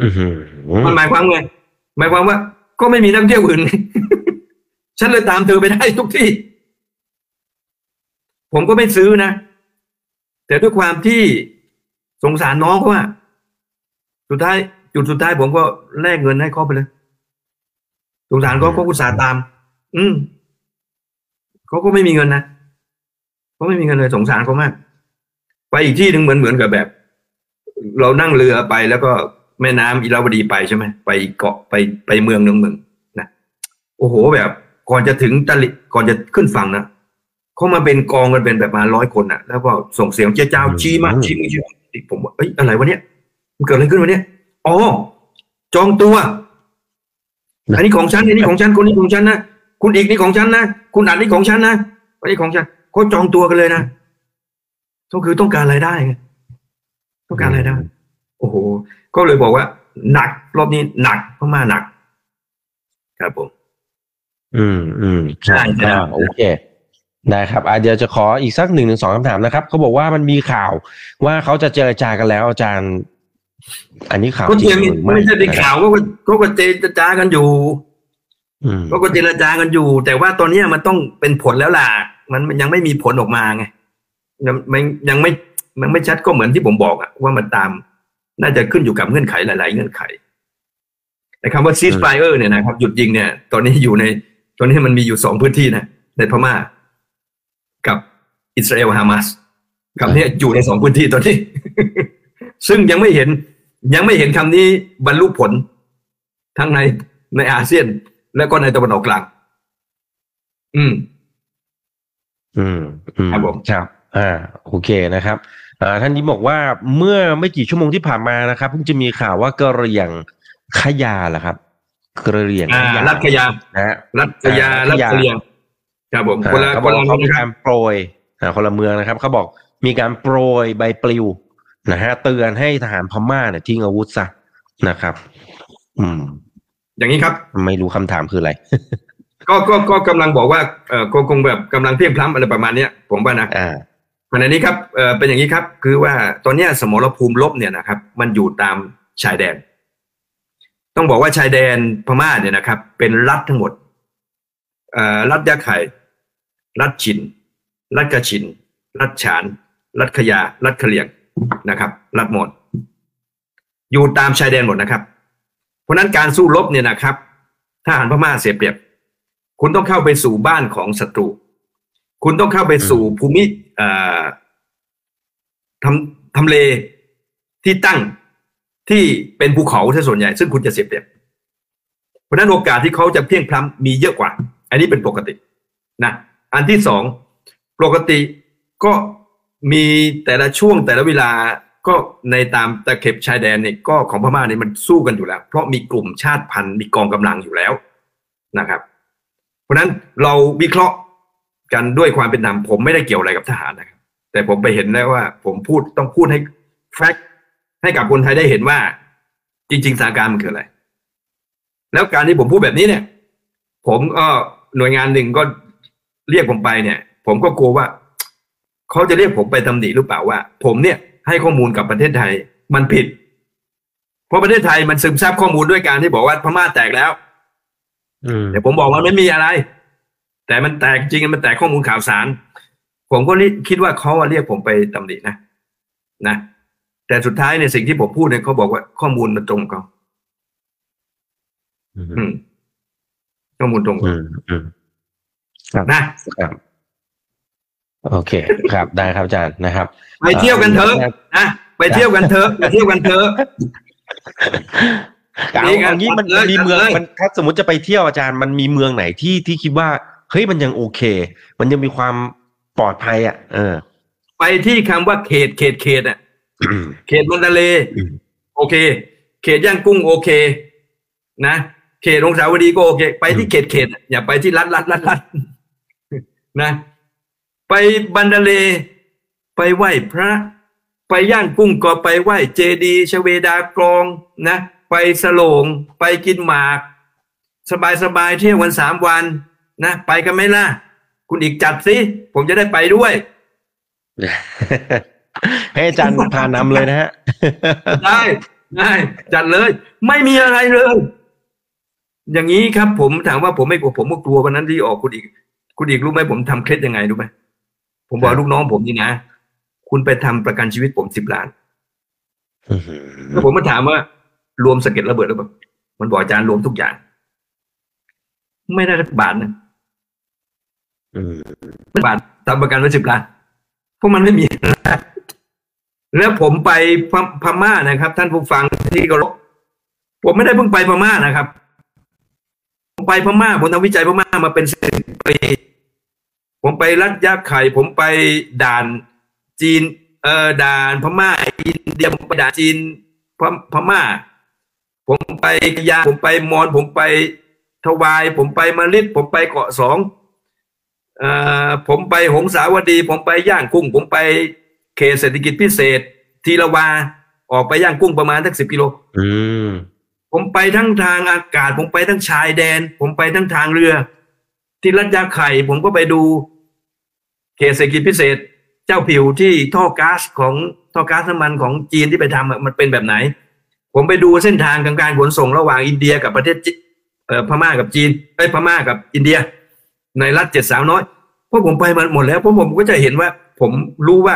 อือหือมันหมายความไงหมายความว่า ก็ไม่มีนักท่องเที่ยวอื่นฉันเลยตามเธอไปได้ทุกที่ ผมก็ไม่ซื้อนะ แต่ด้วยความที่สงสารน้องเขาว่า สุดท้าย จุดสุดท้ายผมก็แลกเงินให้เขาไปเลยสงสารเขาเขาอุตส่าห์ตาม อืมเขาก็ไม่มีเงินนะ เขาไม่มีเงินเลยสงสารเขามาก ไปอีกที่หนึ่งเหมือนเหมือนกับแบบ เรานั่งเรือไปแล้วก็แม่น้ำอิราวดีไปใช่ไหมไปเกาะไปไปเมืองหนึ่งเมืองนะโอ้โหแบบก่อนจะถึงตะลิก่อนจะขึ้นฝั่งนะเขามาเป็นกองกันเป็นแบบมาร้อยคนนะแล้วก็ส่งเสียงเจ้าเจ้าชี้มากชี้มือชี้ผมว่าเอ้ยอะไรวะเนี่ยมันเกิดอะไรขึ้นวะเนี่ยอ๋อจองตัว อันนี้ของฉันอันนี้ของฉันคนนี้ของฉันนะคุณอีกนี่ของฉันนะคุณอัดนี่ของฉันนะอันนี้ของฉัน เขาจองตัวกันเลยนะก็คือต้องการรายได้ไงต้องการรายได้ โอ้โห ก็เลยบอกว่า หนัก รอบนี้หนักเพราะมาหนัก ครับผมอืมอืมใช่ใช่อ่าโอเคได้ครับอะเดี๋ยวจะขออีกสักหนึ่งถึงสองคำถามนะครับเขาบอกว่ามันมีข่าวว่าเขาจะเจรจากันแล้วอาจารย์ อันนี้ข่าวก็จริเทียงมหรือไม่ใช่ในข่าวก็ก็ก็เจรจากันอยู่อืม ก็ก็เจรจากันอยู่ แต่ว่าตอนนี้มันต้องเป็นผลแล้วล่ะ มันยังไม่มีผลออกมาไงยังไม่ยังไม่มันไม่ชัดก็เหมือนที่ผมบอกอะว่ามันตาม น่าจะขึ้นอยู่กับเงื่อนไขหลาย ๆ เงื่อนไขแต่คำว่า ceasefire เนี่ยนะครับหยุดยิงเนี่ย ตอนนี้อยู่ใน ตอนนี้มันมีอยู่สองพื้นที่นะในพม่า กับอิสราเอลฮามาสคำนี้อยู่ในสองพื้นที่ตอนนี้ ซึ่งยังไม่เห็น ยังไม่เห็นคำนี้บรรลุผล ทั้งในในอาเซียน และก็ในตะวันออกกลาง อืม อืมอืมครับผมครับ อ่า โอเคนะครับอ่าท่านนี้บอกว่าเมื่อไม่กี่ชั่วโมงที่ผ่านมานะครับเพิ่งจะมีข่าวว่ากระเหรี่ยงขยาเหรอครับกระเหรี่ยงอ่าขยารัฐขยานะฮะรัฐยาอ่ารัฐรัฐยาเลียงครับผมคนละอ่าเขาคบอนกละว่าเขามีนะคการับรโปรยอ่าคนละเมืองนะครับเขาบอกมีการโปรยใบปลิวนะฮะเตือนให้ทหารพม่าเนี่ยทิ้งอาวุธซะนะครับ อืม อย่างนี้ครับ ไม่รู้คำถามคืออะไร ก็ก็ก็กำลังบอกว่าเออคงคงแบบกำลังเพียงพล้ำอะไรประมาณเนี้ยผมว่านะอ่าขณะนี้ครับเออเป็นอย่างนี้ครับ คือว่าตอนเนี้ยสมรภูมิลบเนี่ยนะครับ มันอยู่ตามชายแดน ต้องบอกว่าชายแดนพม่าเนี่ยนะครับ เป็นรัฐทั้งหมดเอ่อรัฐยะไข่รัฐชิน รัฐกระชิน รัฐฉาน รัฐขยา รัฐขะเหลียงนะครับ รัฐหมด อยู่ตามชายแดนหมดนะครับเพ ราะฉะนั้นการสู้รบเนี่ยนะครับทหารพม่าเสียเปรียบ คุณต้องเข้าไปสู่บ้านของศัตรู คุณต้องเข้าไปสู่ภูมิเอ่อทำทำเลที่ตั้งที่เป็นภูเขาซะส่วนใหญ่ ซึ่งคุณจะเสียเปรียบ เพราะฉะนั้นโอกาสที่เขาจะเพียงพล้ำมีเยอะกว่า อันนี้เป็นปกตินะอันที่สองปกติก็มีแต่ละช่วงแต่ละเวลา ก็ในตามตะเข็บชายแดนเนี่ยก็ของพม่าเนี่ยมันสู้กันอยู่แล้ว เพราะมีกลุ่มชาติพันธุ์มีกองกำลังอยู่แล้วนะครับ เพราะฉะนั้นเราวิเคราะห์กันด้วยความเป็นธรรมผมไม่ได้เกี่ยวอะไรกับทหารนะครับ แต่ผมไปเห็นแล้วว่า ผมพูดต้องพูดให้แฟกต์ให้กับคนไทยได้เห็นว่า จริง ๆสถานการณ์มันคืออะไร แล้วการที่ผมพูดแบบนี้เนี่ย ผมก็หน่วยงานหนึ่งก็เรียกผมไปเนี่ย ผมก็กลัวว่าเขาจะเรียกผมไปตำหนิหรือเปล่าว่า ผมเนี่ย ให้ข้อมูลกับประเทศไทย มันผิด เพราะประเทศไทยมันซึมซับข้อมูลด้วยการที่บอกว่าพม่าแตกแล้วอืมแต่ผมบอกว่าไม่มีอะไร แต่มันแตกจริงมันแตกข้อมูลข่าวสาร ผมก็คิดว่าเขาอะเรียกผมไปตำหนินะนะแต่สุดท้ายเนี่ยสิ่งที่ผมพูดเนี่ยเขาบอกว่าข้อมูลมันตรงกับเขาอืมอืมข้อมูลตรงกับอืมอืมนะครับ โอเค ครับได้ครับอาจารย์นะครับ ไปเที่ยวกันเถอะนะไปเที่ยวกันเถอะไปเที่ยวกันเถอะเอานี่ไงเอางี้มันเลยมีเมืองเลยมันถ้าสมมติจะไปเที่ยวอาจารย์มันมีเมืองไหนที่ที่คิดว่าเฮ้ยมันยังโอเค มันยังมีความปลอดภัยอะ เออ ไปที่คำว่าเขตเขตเขตอะเขตมันทะเลอืมโอเค เขตย่างกุ้งโอเค นะเขตองศาวดีก็โอเค ไปที่เขตเขตอะอย่าไปที่รัฐรัฐรัฐรัฐนะ ไปบันดาเลไปไหว้พระ ไปย่างกุ้งก็ไปไหว้เจดีย์ชเวดากรองนะ ไปสโลงไปกินหมาก สบายสบายๆเที่ยววันสามวันนะไปกันไหมล่ะ คุณอีกจัดสิ ผมจะได้ไปด้วยให้อาจารย์พานำเลยนะฮะ ได้ได้จัดเลย ไม่มีอะไรเลย อย่างนี้ครับผมถามว่าผมไม่กลัวผมก็กลัววันนั้นที่ออกคุณอีก คุณอีกรู้ไหมผมทำเคล็ดยังไงรู้ไหม ผมบอกลูกน้องผมนี่นะ คุณไปทำประกันชีวิตผมสิบล้านอื้อหือแล้วผมมาถามว่า รวมสะเก็ดระเบิดหรือเปล่ามันบอกอาจารย์รวมทุกอย่าง ไม่ได้สักบาทนะอืมบาททำประกันไว้สิบล้านเพราะมันไม่มี แล้วผมไปพมพม่านะครับ ท่านผู้ฟังที่เคารพผมไม่ได้เพิ่งไปพม่านะครับ ผมไปพม่าผมทำวิจัยพม่ามาเป็นสิบปี ผมไปรัฐยะไข่ ผมไปด่านจีน เอ่อด่านพม่าอินเดียผมไปด่านจีนพมพม่า ผมไปยาผมไปมอน ผมไปทวาย ผมไปมาลิดผมไปเกาะสองเอ่อผมไปหงสาวดี ผมไปย่างกุ้ง ผมไปเขตเศรษฐกิจพิเศษ ทีละวา ออกไปย่างกุ้งประมาณทักสิบกิโลอืมผมไปทั้งทางอากาศ ผมไปทั้งชายแดน ผมไปทั้งทางเรือ ที่รัฐยาไข่ผมก็ไปดูเขตเศรษฐกิจพิเศษ เจ้าผิวที่ท่อก๊าซของท่อก๊าซน้ำมันของจีนที่ไปทำมันเป็นแบบไหน ผมไปดูเส้นทางของการขนส่งระหว่างอินเดียกับประเทศเอ่อพม่ากับจีนไอ้พม่ากับอินเดีย ในรัฐเจ็ดสาวน้อยเพราะผมไปมาหมดแล้วเพราะผมก็จะเห็นว่า ผมรู้ว่า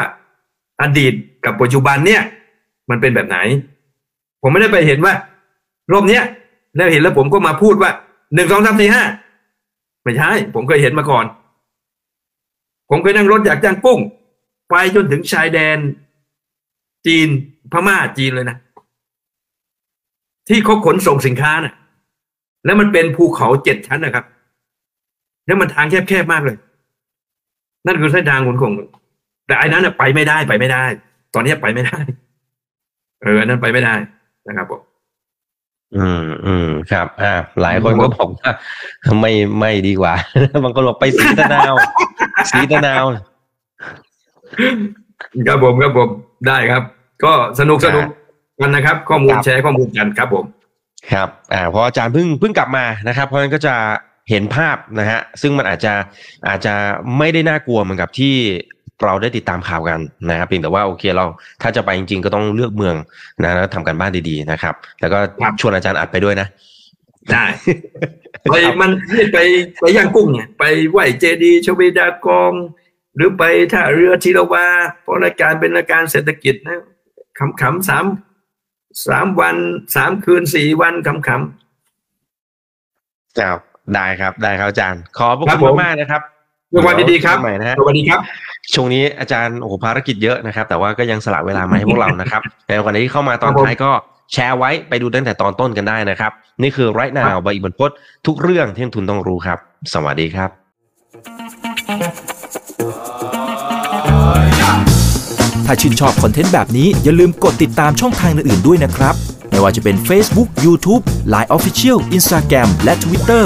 อดีตกับปัจจุบันเนี่ย มันเป็นแบบไหน ผมไม่ได้ไปเห็นว่ารอบเนี้ยแล้วเห็นแล้วผมก็มาพูดว่าหนึ่งสองสามสี่ห้า ไม่ใช่ ผมเคยเห็นมาก่อน ผมเคยนั่งรถจากจางกุ้ง ไปจนถึงชายแดน จีนพม่าจีนเลยนะที่เขาขนส่งสินค้านะ่ะ แล้วมันเป็นภูเขาเจ็ดชั้นนะครับ แล้วมันทางแคบๆมากเลย นั่นคือเส้นทางขนส่งแต่อันนั้นนะไปไม่ได้ไปไม่ได้ ตอนนี้ไปไม่ได้ เออนนั้นไปไม่ได้นะครับผม อืมอืมครับ อ่า หลายคนก็บอกว่าไม่ไม่ดีกว่า บางคนบอกไปสีตะนาว สีตะนาวครับผมครับผมได้ครับ ก็สนุกสนุกกันนะครับ ข้อมูลครับแชร์ข้อมูลกันครับผม ครับ อ่าเพราะอาจารย์เพิ่งเพิ่งกลับมานะครับ เพราะฉะนั้นก็จะเห็นภาพนะฮะซึ่งมันอาจจะอาจจะไม่ได้น่ากลัวเหมือนกับที่ เราได้ติดตามข่าวกันนะครับเพียงแต่ว่าโอเคเราถ้าจะไปจริงๆก็ต้องเลือกเมืองนะแล้วทำกันบ้านดีๆนะครับ แล้วก็ครับชวนอาจารย์อัดไปด้วยนะได้ไปมันไปไปย่างกุ้งเนี่ยไปไหวเจดีย์ชเวดากอง หรือไปท่าเรือทีละวาเพราะรายการเป็นรายการเศรษฐกิจนะขำๆสามสามวันสามคืนสี่วันขำครับได้ครับได้ครับอาจารย์ ขอบพระครัคุบณผมมากๆนะครับ สวัสดีครับใหม่นะฮะสวัสดีครับ ช่วงนี้อาจารย์โอ้โหภารกิจเยอะนะครับ แต่ว่าก็ยังสละเวลามาให้พวกเรานะครับในวันนี้เข้ามาตอนท้ายก็แชร์ไว้ไปดูตั้งแต่ตอนต้นกันได้นะครับ นี่คือไรนาวใบอิบันพศทุกเรื่องที่นักทุนต้องรู้ครับ สวัสดีครับ ถ้าชื่นชอบคอนเทนต์แบบนี้อย่าลืมกดติดตามช่องทางอื่นๆด้วยนะครับ ไม่ว่าจะเป็น Facebook, YouTube, Line Official, Instagram และ Twitter